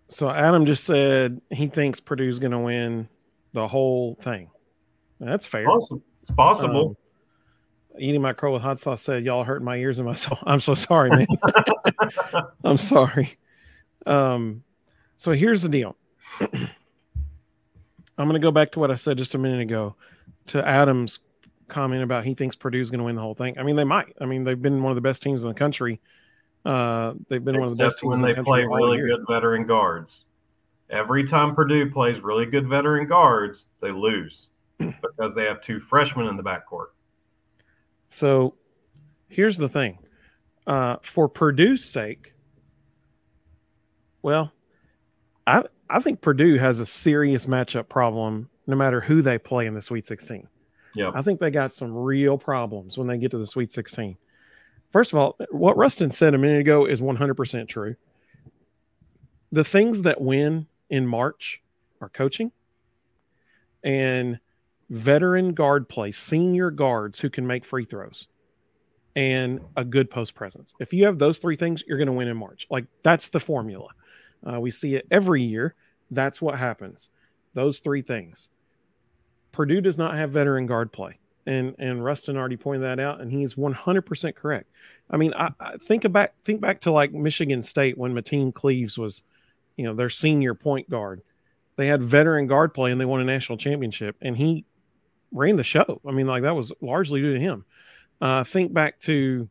So Adam just said he thinks Purdue's going to win the whole thing. That's fair. Awesome. It's possible. Um, eating my crow with hot sauce said, "Y'all hurting my ears and my soul." I'm so sorry, man. I'm sorry. Um, so here's the deal. I'm going to go back to what I said just a minute ago to Adam's comment about he thinks Purdue's going to win the whole thing. I mean, they might. I mean, they've been one of the best teams in the country. Uh, they've been Except one of the best teams when they the play really year. good veteran guards. Every time Purdue plays really good veteran guards, they lose because they have two freshmen in the backcourt. So here's the thing uh, for Purdue's sake, well, I, I think Purdue has a serious matchup problem no matter who they play in the Sweet 16. Yeah. I think they got some real problems when they get to the Sweet 16. First of all, what Rustin said a minute ago is 100% true. The things that win in March are coaching and veteran guard play, senior guards who can make free throws, and a good post presence. If you have those three things, you're going to win in March. Like that's the formula. Uh, we see it every year. That's what happens. Those three things. Purdue does not have veteran guard play, and and Rustin already pointed that out, and he's 100% correct. I mean, I, I think back think back to like Michigan State when Mateen Cleaves was, you know, their senior point guard. They had veteran guard play, and they won a national championship, and he ran the show. I mean, like that was largely due to him. Uh, think back to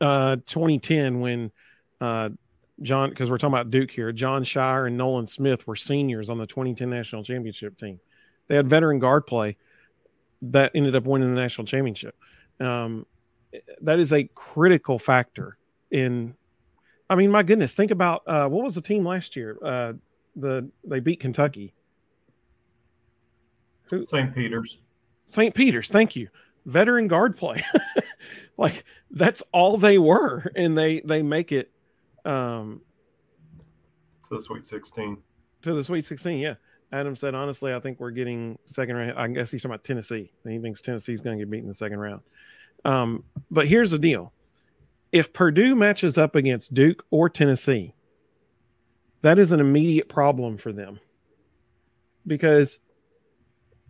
uh, 2010 when uh, John, because we're talking about Duke here, Jon Scheyer and Nolan Smith were seniors on the 2010 national championship team. They had veteran guard play that ended up winning the national championship. Um, that is a critical factor in. I mean, my goodness, think about uh, what was the team last year? Uh, the they beat Kentucky. St. Peter's. St. Peter's, thank you. Veteran guard play. like that's all they were, and they they make it um to the Sweet 16. To the Sweet 16, yeah. Adam said, honestly, I think we're getting second round. I guess he's talking about Tennessee. He thinks Tennessee's going to get beaten in the second round. Um, but here's the deal: if Purdue matches up against Duke or Tennessee, that is an immediate problem for them because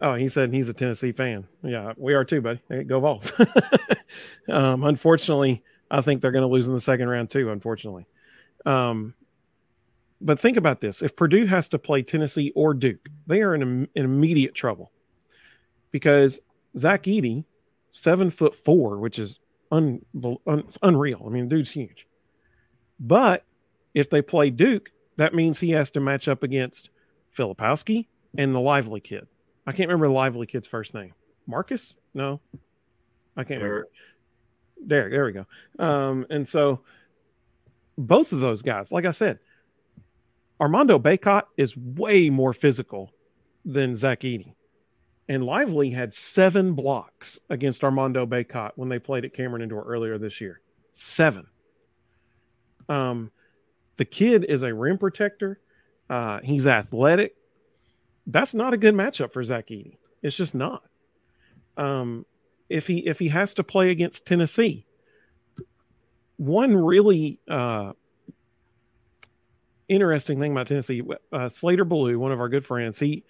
Oh, he said he's a Tennessee fan. Yeah, we are too, buddy. Hey, go Vols. um, unfortunately, I think they're going to lose in the second round too. Unfortunately, um, but think about this: if Purdue has to play Tennessee or Duke, they are in, in immediate trouble because Zach Edey, seven foot four, which is un, un, unreal. I mean, dude's huge. But if they play Duke, that means he has to match up against Filipowski and the Lively kid. I can't remember the Lively kid's first name. Marcus? No, I can't remember. Derek. There we go. Um, and so both of those guys, like I said, Armando Bacot is way more physical than Zach Edey. And Lively had seven blocks against Armando Bacot when they played at Cameron Indoor earlier this year. Seven. Um, the kid is a rim protector. Uh, he's athletic that's not a good matchup for Zach Edey. It's just not. Um, if he if he has to play against Tennessee, one really uh, interesting thing about Tennessee, uh, Slater Blue, one of our good friends, he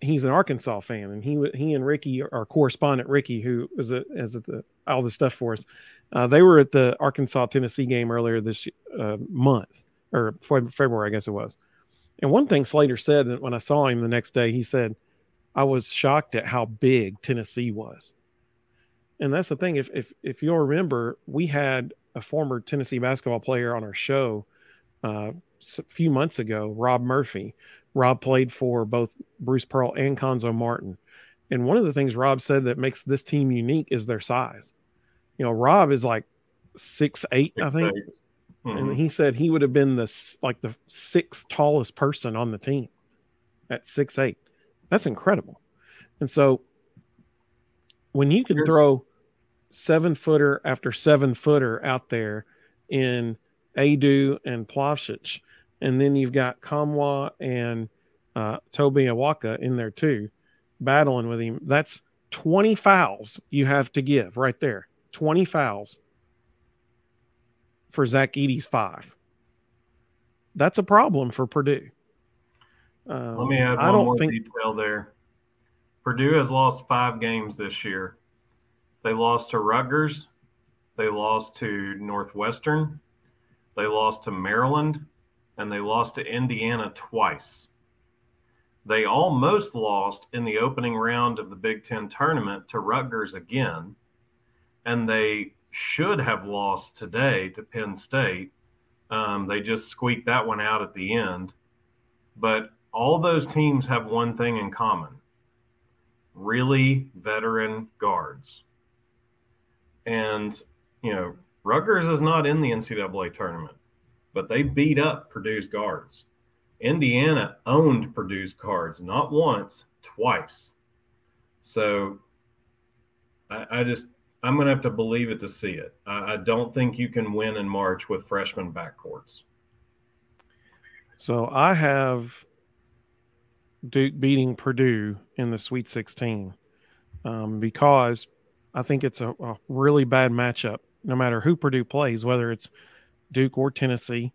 he's an Arkansas fan, and he he and Ricky, our correspondent Ricky, who is a, as the all the stuff for us, uh, they were at the Arkansas Tennessee game earlier this uh, month or February, I guess it was. And one thing Slater said that when I saw him the next day, he said, I was shocked at how big Tennessee was. And that's the thing. If if if you'll remember, we had a former Tennessee basketball player on our show uh, a few months ago, Rob Murphy. Rob played for both Bruce Pearl and Cuonzo Martin. And one of the things Rob said that makes this team unique is their size. You know, Rob is like six eight, six, I think. Eight. Mm-hmm. And he said he would have been the like the sixth tallest person on the team at six eight. That's incredible. And so when you can throw seven footer after seven footer out there in Aidoo and Plavsic, and then you've got Nkamhoua and uh, Tobe Awaka in there too, battling with him. That's 20 fouls you have to give right there. 20 fouls for Zach Edey's five. That's a problem for Purdue. Um, Let me add one more think... detail there. Purdue has lost five games this year. They lost to Rutgers. They lost to Northwestern. They lost to Maryland. And they lost to Indiana twice. They almost lost in the opening round of the Big Ten tournament to Rutgers again. And they should have lost today to Penn State. Um, they just squeaked that one out at the end. But all those teams have one thing in common really veteran guards. And, you know, Rutgers is not in the NCAA tournament, but they beat up Purdue's guards. Indiana owned Purdue's guards not once, twice. So I, I just, I'm going to have to believe it to see it. I, I don't think you can win in March with freshman backcourts. So I have Duke beating Purdue in the Sweet 16 um, because I think it's a, a, really bad matchup. No matter who Purdue plays, whether it's Duke or Tennessee,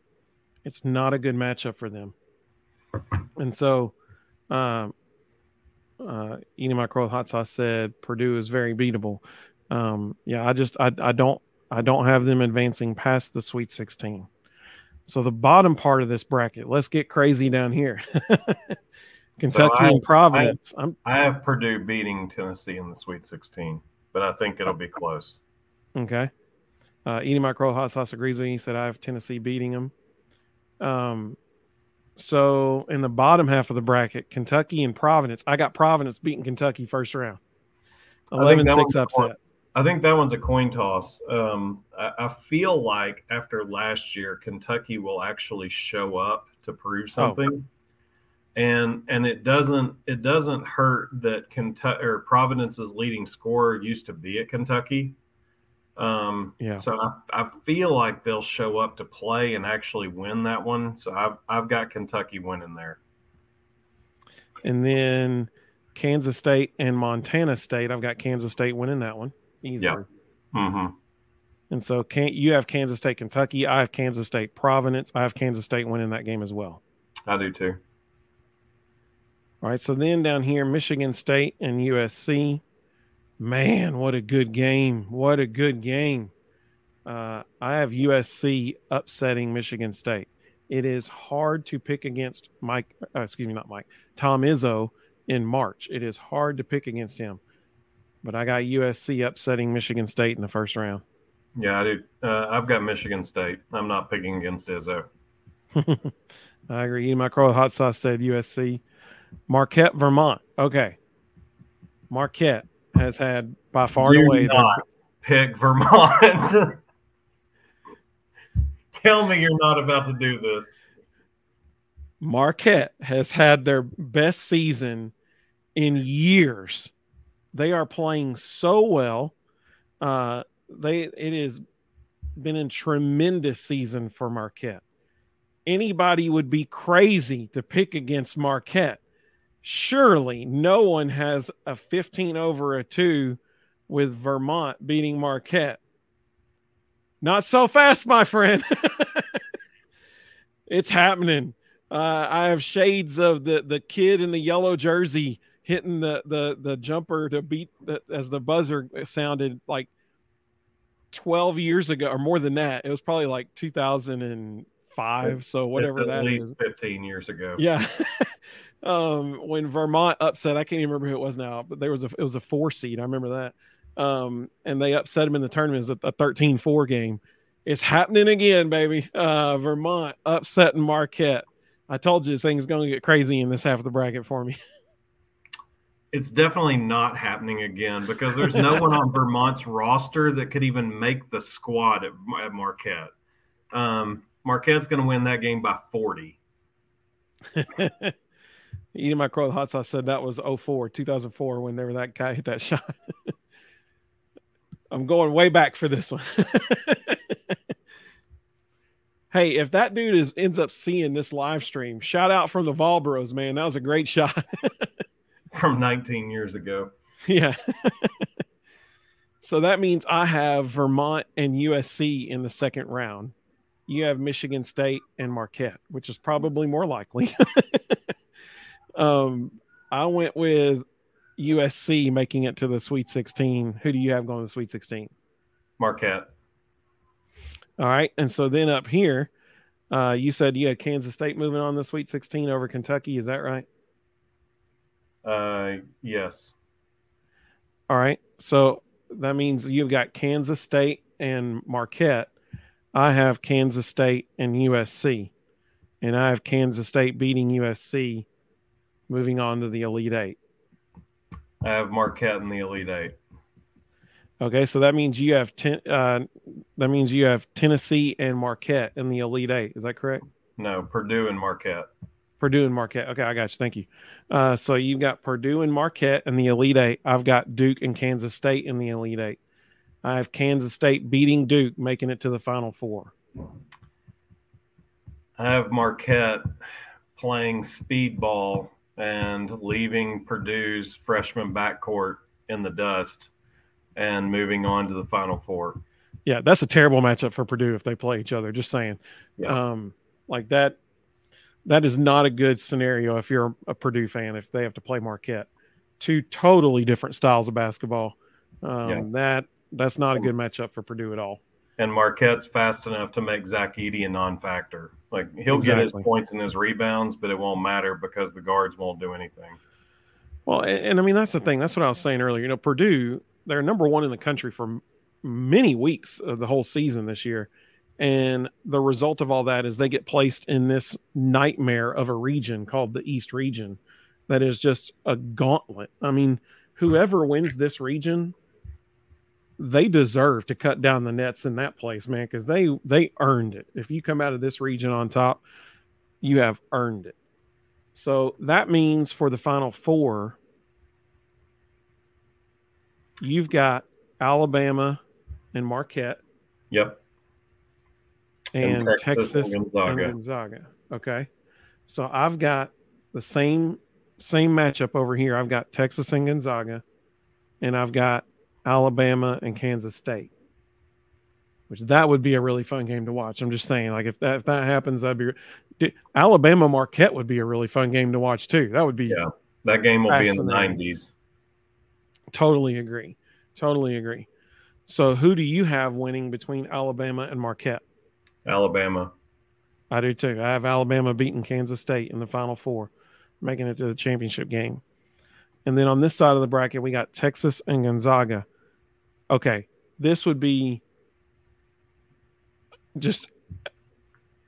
it's not a good matchup for them. And so, um, uh, my crow hot sauce said Purdue is very beatable. Um, yeah, I just I, I don't I don't have them advancing past the Sweet 16. So the bottom part of this bracket, let's get crazy down here. Kentucky so I, and Providence. I, I, have Purdue beating Tennessee in the Sweet 16, but I think it'll be close. Okay. Uh, eating my crow hot sauce agrees with me. He said I have Tennessee beating them. Um, so in the bottom half of the bracket, Kentucky and Providence. I got Providence beating Kentucky first round. 11 6 upset. I think that one's a coin toss. Um, I, I, feel like after last year, Kentucky will actually show up to prove oh. something. Oh and and it doesn't it doesn't hurt that Kentucky or Providence's leading scorer used to be at Kentucky. Um, yeah. So I, I feel like they'll show up to play and actually win that one. So I've I've got Kentucky winning there. And then Kansas State and Montana State. I've got Kansas State winning that one easily. Yeah. Mm-hmm. And so can you have Kansas State, Kentucky. I have Kansas State, Providence. I have Kansas State winning that game as well. I do too. All right, so then down here, Michigan State and USC. Man, what a good game! What a good game. Uh, I have USC upsetting Michigan State. It is hard to pick against Mike. Uh, excuse me, not Mike. Tom Izzo in March. It is hard to pick against him. But I got USC upsetting Michigan State in the first round. Yeah, I do. Uh, I've got Michigan State. I'm not picking against Izzo. I agree. My crow hot sauce said USC. Marquette, Vermont. Okay. Marquette has had by far and away. Not their... pick Vermont. Tell me you're not about to do this. Marquette has had their best season in years. They are playing so well. Uh, they it has been a tremendous season for Marquette. Anybody would be crazy to pick against Marquette surely no one has a 15 over a 2 with Vermont beating Marquette. Not so fast, my friend. it's happening. Uh, I have shades of the the kid in the yellow jersey hitting the the the jumper to beat the, as the buzzer sounded like 12 years ago or more than that. It was probably like 2005. So whatever it's at that least is. 15 years ago. Yeah. um, when Vermont upset, I can't even remember who it was now, but there was a it was a four seed. I remember that. Um, and they upset him in the tournament. It was a, a 13-4 game. It's happening again, baby. Uh, Vermont upsetting Marquette. I told you this thing's going to get crazy in this half of the bracket for me. It's definitely not happening again because there's no one on Vermont's roster that could even make the squad at, at Marquette. Um, Marquette's going to win that game by 40. Eating my crow hot sauce said that was 04, 2004, whenever that guy hit that shot. I'm going way back for this one. hey, if that dude is ends up seeing this live stream, shout out from the Vol Bros, man. That was a great shot. from 19 years ago. Yeah. so that means I have Vermont and USC in the second round. You have Michigan State and Marquette, which is probably more likely. Um, I went with USC making it to the Sweet 16. Who do you have going to the Sweet 16? Marquette. All right. And so then up here, uh, you said you had Kansas State moving on the Sweet 16 over Kentucky. Is that right? Uh, yes. All right. So that means you've got Kansas State and Marquette. I have Kansas State and USC. And I have Kansas State beating USC, moving on to the Elite Eight. I have Marquette in the Elite Eight. Okay, so that means you have ten. Uh, that means you have Tennessee and Marquette in the Elite Eight. Is that correct? No, Purdue and Marquette. Purdue and Marquette. Okay, I got you. Thank you. Uh, so you've got Purdue and Marquette in the Elite Eight. I've got Duke and Kansas State in the Elite Eight. I have Kansas State beating Duke, making it to the Final Four. I have Marquette playing speedball and leaving Purdue's freshman backcourt in the dust and moving on to the Final Four. Yeah, that's a terrible matchup for Purdue if they play each other. Just saying, yeah. um, like that. That is not a good scenario if you're a Purdue fan if they have to play Marquette. Two totally different styles of basketball. Um, yeah. That that's not a good matchup for Purdue at all. And Marquette's fast enough to make Zach Edey a non-factor. Like he'll exactly. get his points and his rebounds, but it won't matter because the guards won't do anything. Well, and, and I mean that's the thing. That's what I was saying earlier. You know, Purdue they're number one in the country for many weeks of the whole season this year. And the result of all that is they get placed in this nightmare of a region called the East region that is just a gauntlet. I mean, whoever wins this region, they deserve to cut down the nets in that place, man, because they they earned it. If you come out of this region on top, you have earned it. So that means for the final four, you've got Alabama and Marquette. Yep. And, and Texas, Texas, and, Gonzaga. and Gonzaga. Okay. So I've got the same same matchup over here. I've got Texas and Gonzaga, and I've got Alabama and Kansas State. Which that would be a really fun game to watch. I'm just saying, like if that if that happens, I'd be Alabama Marquette would be a really fun game to watch too. That would be yeah. That game will be in the 90s. Totally agree. Totally agree. So, who do you have winning between Alabama and Marquette? Alabama. I do too. I have Alabama beating Kansas State in the Final Four, making it to the championship game. And then on this side of the bracket, we got Texas and Gonzaga. Okay, this would be just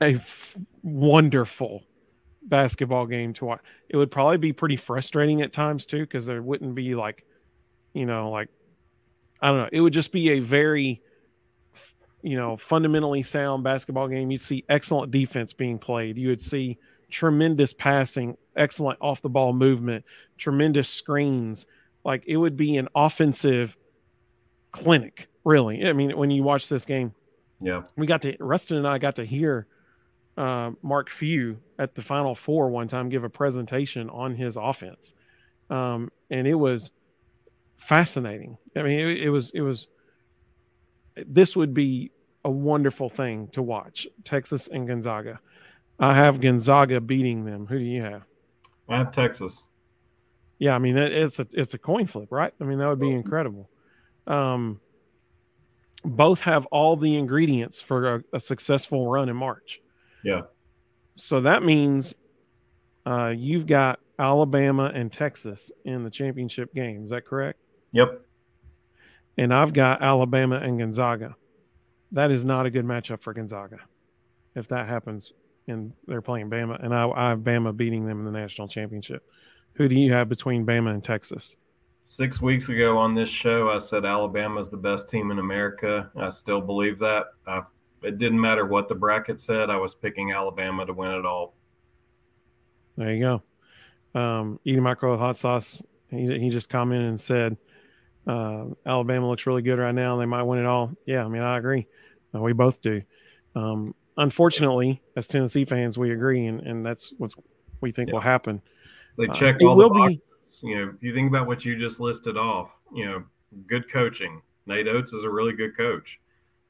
a f- wonderful basketball game to watch. It would probably be pretty frustrating at times too, because there wouldn't be like you know, like I don't know. It would just be a very, you know, fundamentally sound basketball game. You'd see excellent defense being played. You would see tremendous passing, excellent off the ball movement, tremendous screens. Like it would be an offensive clinic, really. I mean, when you watch this game, yeah, we got to Rustin and I got to hear uh, Mark Few at the Final Four one time give a presentation on his offense, um, and it was fascinating. I mean, it, it was it was. This would be a wonderful thing to watch. Texas and Gonzaga. I have Gonzaga beating them. Who do you have? I have Texas. Yeah, I mean it's a it's a coin flip, right? I mean that would be incredible. Um, both have all the ingredients for a, a successful run in March. Yeah. So that means uh, you've got Alabama and Texas in the championship game. Is that correct? Yep. And I've got Alabama and Gonzaga. That is not a good matchup for Gonzaga. If that happens and they're playing Bama, and I, I have Bama beating them in the national championship. Who do you have between Bama and Texas? Six weeks ago on this show, I said Alabama is the best team in America. I still believe that. I, it didn't matter what the bracket said. I was picking Alabama to win it all. There you go. Um, eating micro hot sauce. He, he just commented and said uh, Alabama looks really good right now. They might win it all. Yeah, I mean, I agree. Uh, we both do. Um, unfortunately, as Tennessee fans, we agree, and, and that's what we think yeah. will happen. They uh, check uh, all the boxes. Be, you know, if you think about what you just listed off, you know, good coaching. Nate Oats is a really good coach.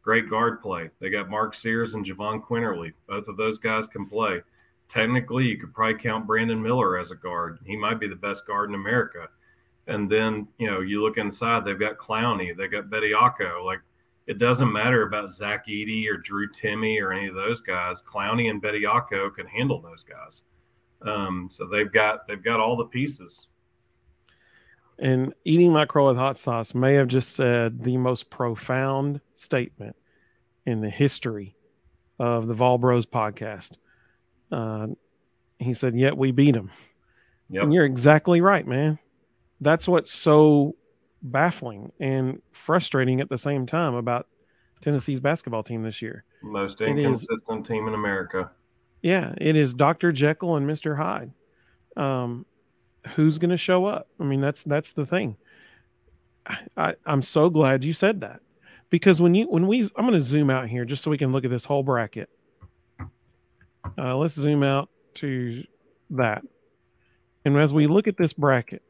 Great guard play. They got Mark Sears and Jahvon Quinerly. Both of those guys can play. Technically, you could probably count Brandon Miller as a guard. He might be the best guard in America And then, you know, you look inside, they've got Clowney, they've got Bediako. Like it doesn't matter about Zach Edey or Drew Timme or any of those guys. Clowney and Bediako can handle those guys. Um, so they've got they've got all the pieces. And eating my crow with hot sauce may have just said the most profound statement in the history of the Vol Bros podcast. Uh, he said, "Yet we beat them." Yep. And you're exactly right, man. That's what's so baffling and frustrating at the same time about Tennessee's basketball team this year. Most inconsistent is, team in America. Yeah, it is Dr. Jekyll and Mr. Hyde. Um, who's going to show up? I mean, that's that's the thing. I, I'm so glad you said that because when you when we I'm going to zoom out here just so we can look at this whole bracket. Uh, let's zoom out to that, and as we look at this bracket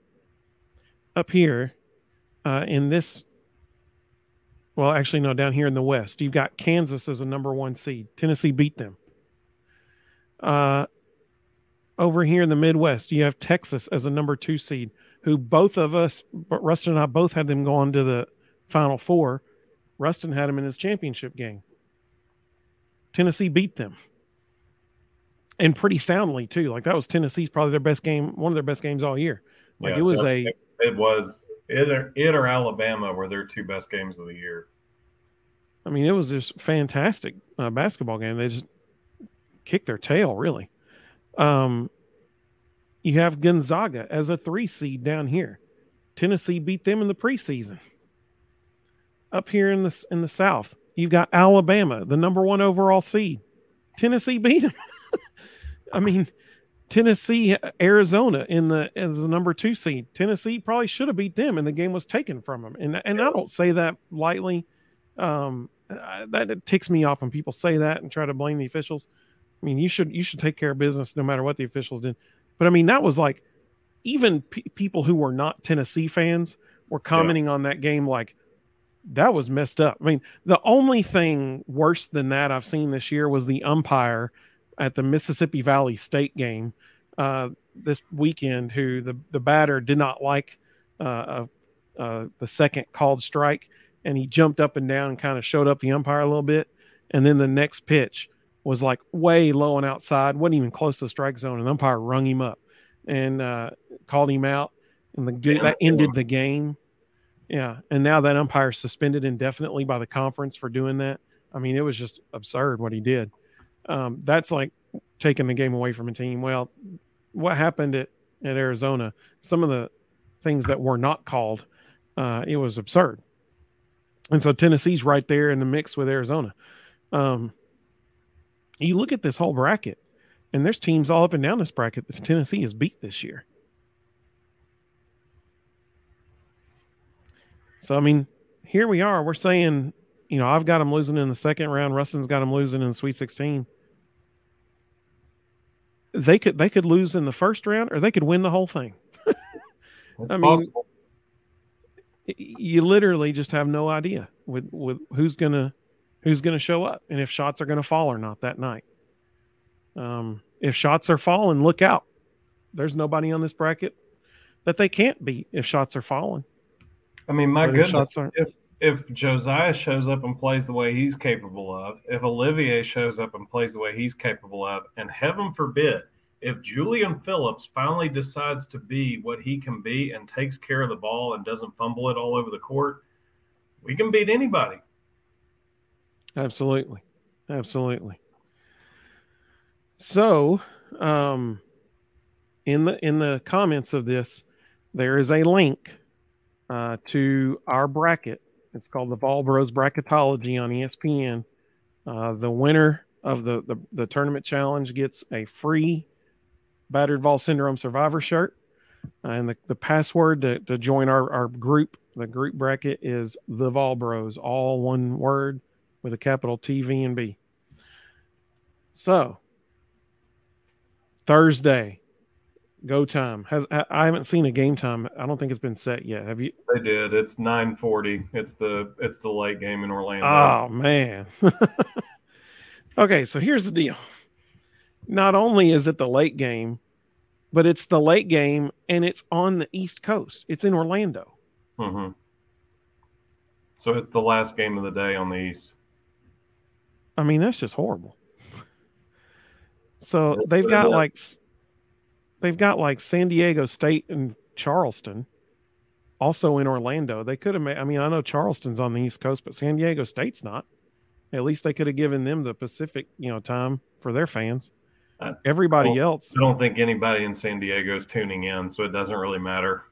up here, uh, in this, well, actually no, down here in the West, you've got Kansas as a number one seed. Tennessee beat them. Uh, over here in the Midwest, you have Texas as a number two seed, who both of us, but Rustin and I both had them going to the Final Four. Rustin had them in his championship game. Tennessee beat them, and pretty soundly too. Like that was Tennessee's probably their best game, one of their best games all year. Like yeah, it was a. It was it or, it or Alabama were their two best games of the year. I mean, it was just fantastic uh, basketball game. They just kicked their tail, really. Um, you have Gonzaga as a three seed down here. Tennessee beat them in the preseason. Up here in the in the South, you've got Alabama, the number one overall seed. Tennessee beat them. I mean, Tennessee, Arizona in the as the number two seed. Tennessee probably should have beat them, and the game was taken from them. And and I don't say that lightly. Um, that ticks me off when people say that and try to blame the officials. I mean, you should you should take care of business no matter what the officials did. But I mean, that was like even people who were not Tennessee fans were commenting yeah. on that game like that was messed up. I mean, the only thing worse than that I've seen this year was the umpire at the Mississippi Valley State game uh, this weekend, who the the batter did not like uh, uh, uh the second called strike, and he jumped up and down and kind of showed up the umpire a little bit, and then the next pitch was like way low and outside, wasn't even close to the strike zone, and the umpire rung him up and uh, called him out, and the that ended the game. Yeah, and now that umpire suspended indefinitely by the conference for doing that. I mean, it was just absurd what he did. Um, that's like taking the game away from a team. Well, what happened at, at Arizona, some of the things that were not called, uh, it was absurd. And so Tennessee's right there in the mix with Arizona. Um, you look at this whole bracket, and there's teams all up and down this bracket that Tennessee has beat this year. So, I mean, here we are. We're saying, you know, I've got them losing in the second round. Rustin's got them losing in the Sweet 16 they could they could lose in the first round or they could win the whole thing. I mean, possible. you literally just have no idea with with who's gonna who's gonna show up and if shots are gonna fall or not that night. Um, if shots are falling, look out. There's nobody on this bracket that they can't beat if shots are falling. I mean, my but goodness, if, if if Josiah shows up and plays the way he's capable of, if Olivier shows up and plays the way he's capable of, and heaven forbid, if Julian Phillips finally decides to be what he can be and takes care of the ball and doesn't fumble it all over the court, we can beat anybody. Absolutely. Absolutely. So, um, in the in the comments of this, there is a link uh, to our bracket it's called the Vol Bros Bracketology on ESPN. Uh, the winner of the, the, the tournament challenge gets a free Battered Vol Syndrome Survivor shirt. Uh, and the, the password to, to join our, our group, the group bracket, is the Vol Bros, all one word with a capital T, V, and B. So, Thursday, go time has i haven't seen a game time i don't think it's been set yet have you they did it's 940 it's the it's the late game in orlando oh man okay so here's the deal not only is it the late game but it's the late game and it's on the East Coast. It's in Orlando. Mm-hmm. So it's the last game of the day on the East. I mean, that's just horrible. So that's they've got like they've got like San Diego State and Charleston, also in Orlando. They could have made. I mean, I know Charleston's on the East Coast, but San Diego State's not. At least they could have given them the Pacific, you know, time for their fans. Everybody well, else. I don't think anybody in San Diego is tuning in, so it doesn't really matter.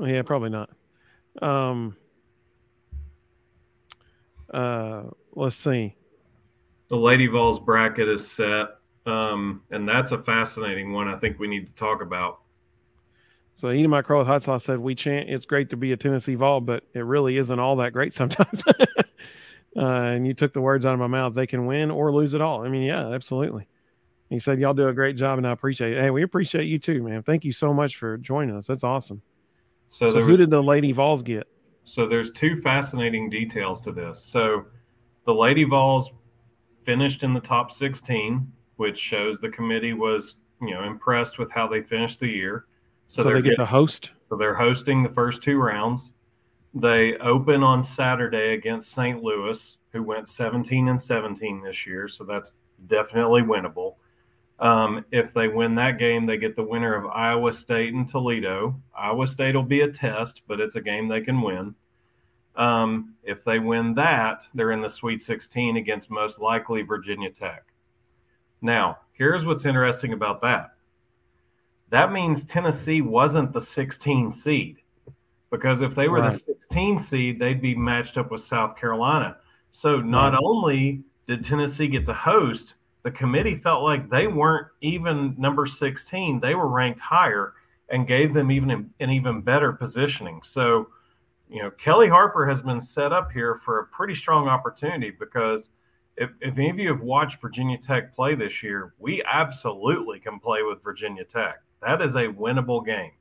Yeah, probably not. Um, uh, let's see. The Lady Vols bracket is set, um, and that's a fascinating one. I think we need to talk about. So eating my crow with hot sauce said, "We chant it's great to be a Tennessee Vol, but it really isn't all that great sometimes." uh, and you took the words out of my mouth. They can win or lose it all. I mean, yeah, absolutely. He said, "Y'all do a great job, and I appreciate it. Hey, we appreciate you too, man. Thank you so much for joining us. That's awesome." So, so who was, did the Lady Vols get? So there's two fascinating details to this. So the Lady Vols finished in the top 16, which shows the committee was, you know, impressed with how they finished the year. So, so they get to host. So they're hosting the first two rounds. They open on Saturday against St. Louis, who went 17 and 17 this year. So that's definitely winnable. Um, if they win that game, they get the winner of Iowa State and Toledo. Iowa State will be a test, but it's a game they can win. Um, if they win that, they're in the Sweet 16 against most likely Virginia Tech. Now, here's what's interesting about that. That means Tennessee wasn't the 16 seed because if they were right. the 16 seed, they'd be matched up with South Carolina. So not right. only did Tennessee get to host, the committee felt like they weren't even number 16. They were ranked higher and gave them even an even better positioning. So, you know, Kellie Harper has been set up here for a pretty strong opportunity because if, if any of you have watched Virginia Tech play this year, we absolutely can play with Virginia Tech. That is a winnable game.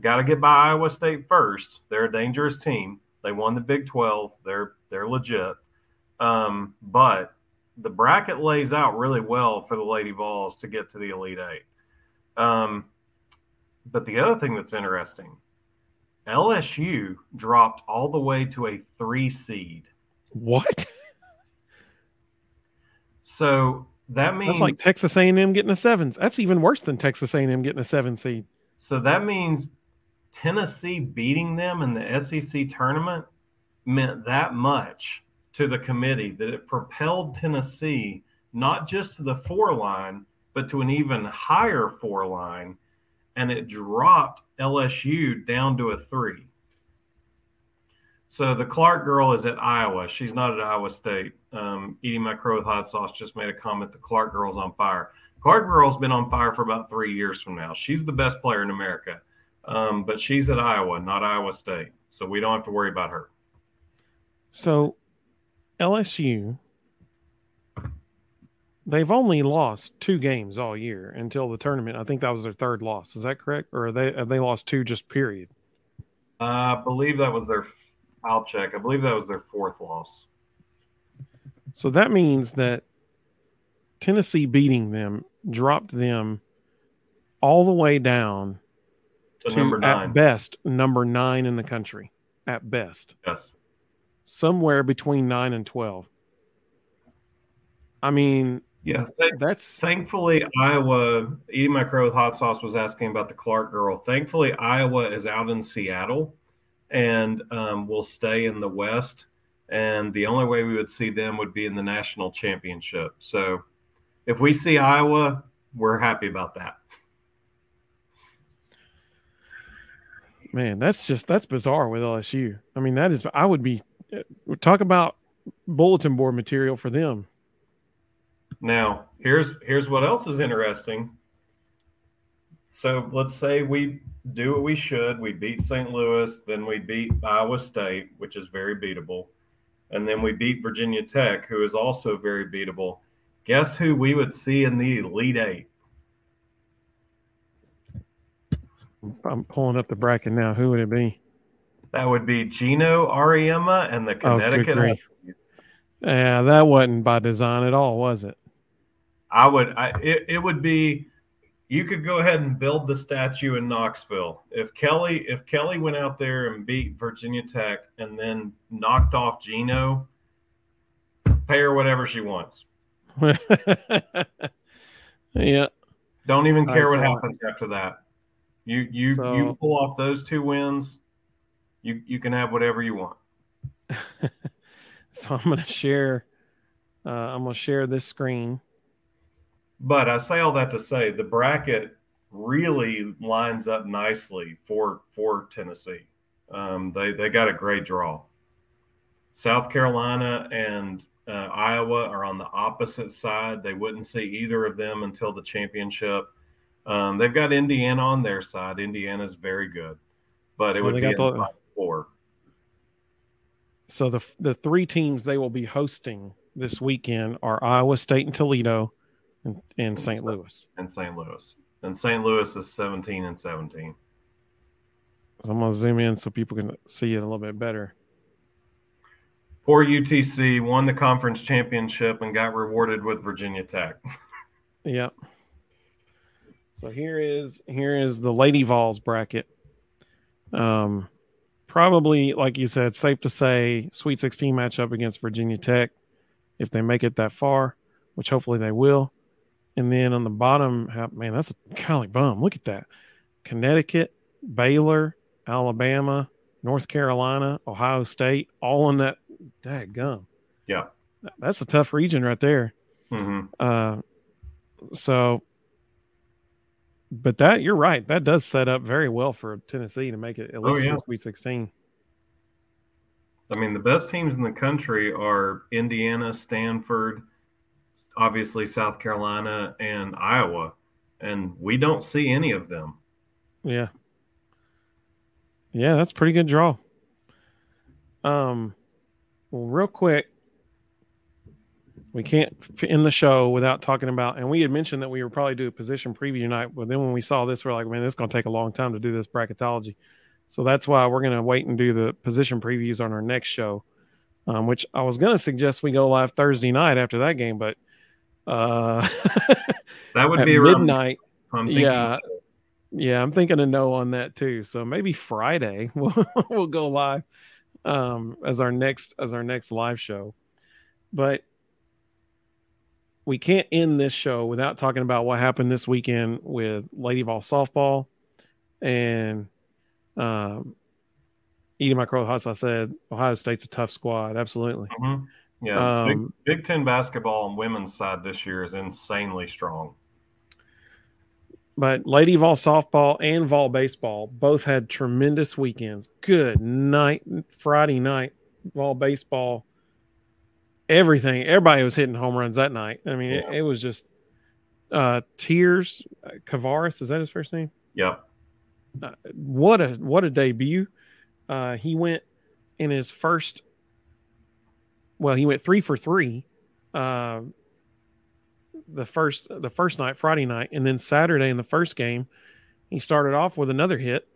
Got to get by Iowa State first. They're a dangerous team. They won the Big 12. They're they're legit. Um, but the bracket lays out really well for the Lady Vols to get to the Elite Eight. Um, but the other thing that's interesting, LSU dropped all the way to a three seed. What? So that means that's like Texas A&M getting a sevens. That's even worse than Texas A&M getting a seven seed. So that means Tennessee beating them in the SEC tournament meant that much to the committee that it propelled Tennessee not just to the four line, but to an even higher four line, and it dropped LSU down to a three. So the Clark girl is at Iowa. She's not at Iowa State. Um, eating my crow with hot sauce just made a comment. The Clark girl's on fire. Clark girl's been on fire for about three years from now. She's the best player in America, um, but she's at Iowa, not Iowa State. So we don't have to worry about her. So LSU, they've only lost two games all year until the tournament. I think that was their third loss. Is that correct? Or they have they lost two just period? Uh, I believe that was their. I'll check. I believe that was their fourth loss. So that means that Tennessee beating them dropped them all the way down to, to number nine. At best, number nine in the country. At best. Yes somewhere between nine and twelve. I mean, yeah, th- that's thankfully Iowa. Eating my crow with hot sauce was asking about the Clark girl. Thankfully, Iowa is out in Seattle, and um, will stay in the West. And the only way we would see them would be in the national championship. So, if we see Iowa, we're happy about that. Man, that's just that's bizarre with LSU. I mean, that is I would be talk about bulletin board material for them. Now, here's here's what else is interesting. So let's say we do what we should. We beat St. Louis, then we beat Iowa State, which is very beatable, and then we beat Virginia Tech, who is also very beatable. Guess who we would see in the Elite Eight? I'm pulling up the bracket now. Who would it be? That would be Geno Auriemma and the oh, Connecticut oh. Yeah, that wasn't by design at all, was it? I would. I, it, it would be you could go ahead and build the statue in Knoxville. If Kellie if Kellie went out there and beat Virginia Tech and then knocked off Geno, pay her whatever she wants. yeah. Don't even care what happens after that. You you so, you pull off those two wins, you you can have whatever you want. so I'm gonna share uh, I'm gonna share this screen. But I say all that to say the bracket really lines up nicely for for Tennessee. Um, they they got a great draw. South Carolina and uh, Iowa are on the opposite side. They wouldn't see either of them until the championship. Um, they've got Indiana on their side. Indiana's very good, but so it would be the, four. So the the three teams they will be hosting this weekend are Iowa State and Toledo, and, and St. Louis. And St. Louis. And St. Louis is seventeen and seventeen. So I'm gonna zoom in so people can see it a little bit better. Poor UTC won the conference championship and got rewarded with Virginia Tech. yep. So here is here is the Lady Vols bracket. Um, probably like you said, safe to say, Sweet 16 matchup against Virginia Tech, if they make it that far, which hopefully they will. And then on the bottom, man, that's a like bum. Look at that: Connecticut, Baylor, Alabama, North Carolina, Ohio State, all in that. That gum. Yeah, that's a tough region right there. Mm-hmm. Uh, so but that you're right. That does set up very well for Tennessee to make it at oh, least oh, yeah. Sweet 16. I mean, the best teams in the country are Indiana, Stanford, obviously South Carolina, and Iowa, and we don't see any of them. Yeah. Yeah, that's pretty good draw. Um, well, real quick, we can't end the show without talking about. And we had mentioned that we would probably do a position preview night, but then when we saw this, we're like, man, this is going to take a long time to do this bracketology. So that's why we're going to wait and do the position previews on our next show, um, which I was going to suggest we go live Thursday night after that game, but uh, that would be a midnight. yeah, yeah, I'm thinking a no on that too. So maybe Friday we'll we'll go live um, as our next as our next live show. But we can't end this show without talking about what happened this weekend with Lady Vol softball and um, eating my crow hots. I said Ohio State's a tough squad. Absolutely. Mm-hmm. Yeah. Um, Big, Big Ten basketball on women's side this year is insanely strong. But Lady Vol softball and Vol baseball both had tremendous weekends. Good night, Friday night, Vol baseball everything. Everybody was hitting home runs that night. I mean, yeah. it, it, was just uh tears. Kavares is that his first name? Yeah. Uh, what a what a debut. Uh, he went in his first. Well, he went three for three. Uh, the first the first night, Friday night, and then Saturday in the first game, he started off with another hit,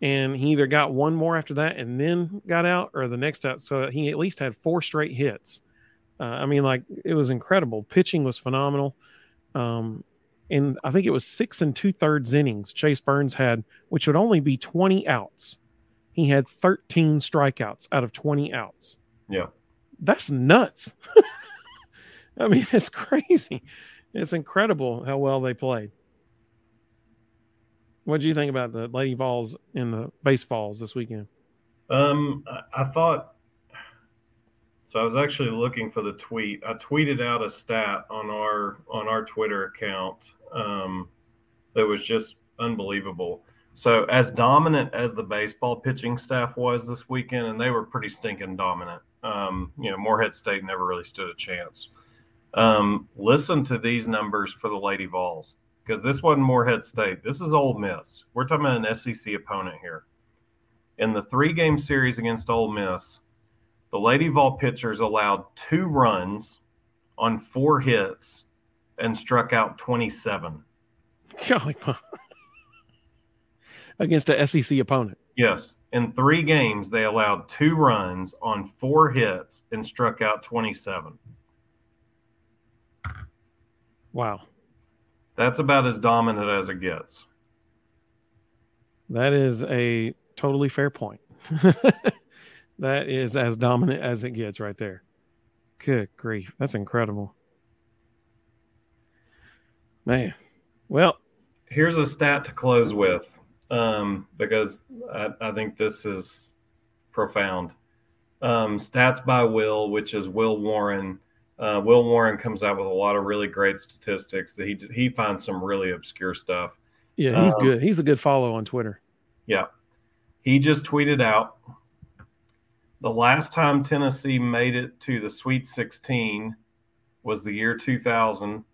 and he either got one more after that and then got out, or the next out. So he at least had four straight hits. Uh, I mean, like it was incredible. Pitching was phenomenal. Um, and I think it was six and two thirds innings Chase Burns had, which would only be 20 outs. He had 13 strikeouts out of 20 outs. Yeah. That's nuts. I mean, it's crazy. It's incredible how well they played. What do you think about the Lady Vols in the baseballs this weekend? Um, I thought so I was actually looking for the tweet. I tweeted out a stat on our on our Twitter account um, that was just unbelievable. So as dominant as the baseball pitching staff was this weekend, and they were pretty stinking dominant. Um, you know, Morehead State never really stood a chance. Um, listen to these numbers for the Lady Vols because this wasn't Morehead State. This is Ole Miss. We're talking about an SEC opponent here. In the three game series against Ole Miss, the Lady Vol pitchers allowed two runs on four hits and struck out 27. Golly, against a SEC opponent. Yes. In three games, they allowed two runs on four hits and struck out 27. Wow. That's about as dominant as it gets. That is a totally fair point. that is as dominant as it gets right there. Good grief. That's incredible. Man. Well, here's a stat to close with um, because I, I, think this is profound. Um, stats by Will, which is Will Warren. Uh, Will Warren comes out with a lot of really great statistics that he he finds some really obscure stuff. Yeah, he's um, good. He's a good follow on Twitter. Yeah, he just tweeted out the last time Tennessee made it to the Sweet 16 was the year 2000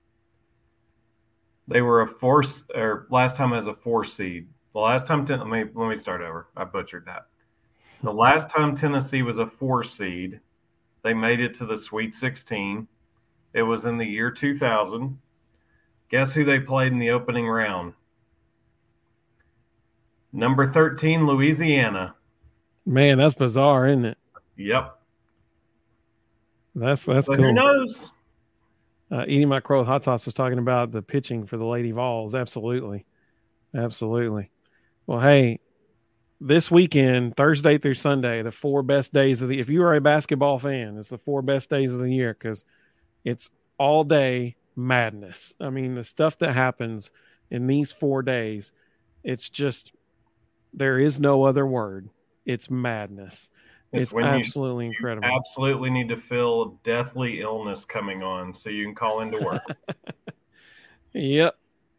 they were a four or last time as a four seed. The last time, let me let me start over. I butchered that. The last time Tennessee was a four seed, they made it to the Sweet 16. It was in the year 2000. Guess who they played in the opening round? Number 13, Louisiana. Man, that's bizarre, isn't it? Yep. That's that's but cool. Who knows? uh, eating my crow hot sauce was talking about the pitching for the Lady Vols. Absolutely, absolutely. Well, hey, this weekend, Thursday through Sunday, the four best days of the. If you are a basketball fan, it's the four best days of the year because it's all day madness. I mean, the stuff that happens in these four days, it's just there is no other word. It's madness. It's, it's absolutely incredible. Absolutely need to feel deathly illness coming on so you can call into work. yep,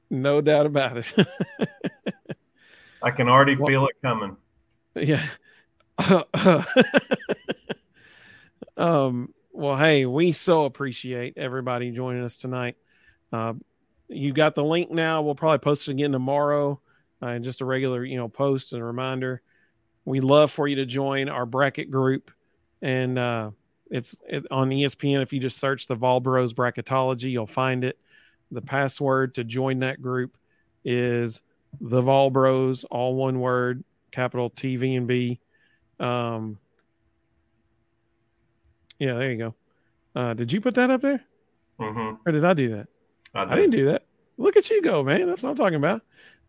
no doubt about it. I can already well, feel it coming. Yeah. um. Well, hey, we so appreciate everybody joining us tonight. Uh, you got the link now. We'll probably post it again tomorrow. Uh, just a regular, you know, post and a reminder we love for you to join our bracket group and uh, it's it, on espn if you just search the vol bros bracketology you'll find it the password to join that group is the vol bros all one word capital t v and b. Um, yeah there you go. Uh, did you put that up there? Mm-hmm. or did i do that? I, did. I, didn't do that. Look at you go man. That's what i'm talking about.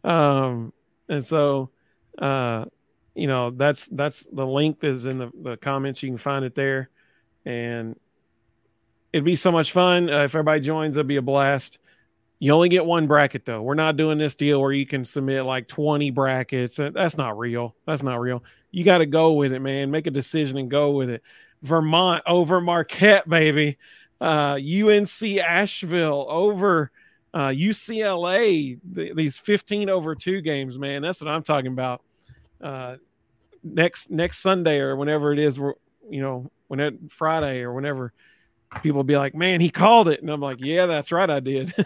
Um, and so uh, you know that's that's the link is in the, the comments. You can find it there. And it'd be so much fun uh, if everybody joins. It'd be a blast you only get one bracket though. We're not doing this deal where you can submit like 20 brackets. That's not real. That's not real. You got to go with it man. Make a decision and go with it. Vermont over marquette baby. Uh, unc asheville over uh, ucla th- these 15 over 2 games man. That's what i'm talking about. Uh, next next Sunday or whenever it is, you know, when it Friday or whenever people be like, "Man, he called it," and I'm like, "Yeah, that's right, I did."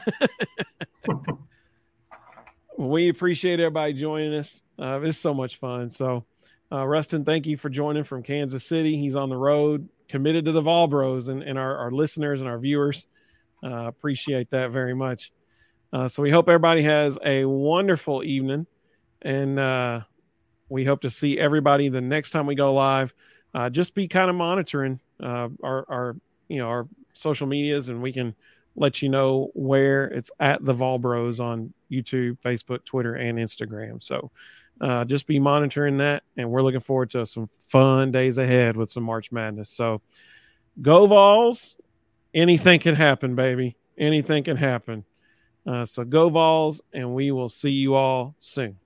we appreciate everybody joining us. Uh, it's so much fun. So, uh, Rustin, thank you for joining from Kansas City. He's on the road, committed to the Vol Bros and, and our, our listeners and our viewers. Uh, appreciate that very much. Uh, so we hope everybody has a wonderful evening, and uh, we hope to see everybody the next time we go live. Uh, just be kind of monitoring our, our, you know, our social medias, and we can let you know where it's at the Vol Bros on YouTube, Facebook, Twitter, and Instagram. So uh, just be monitoring that, and we're looking forward to some fun days ahead with some March Madness. So go Vols! Anything can happen, baby. Anything can happen. Uh, so go Vols, and we will see you all soon.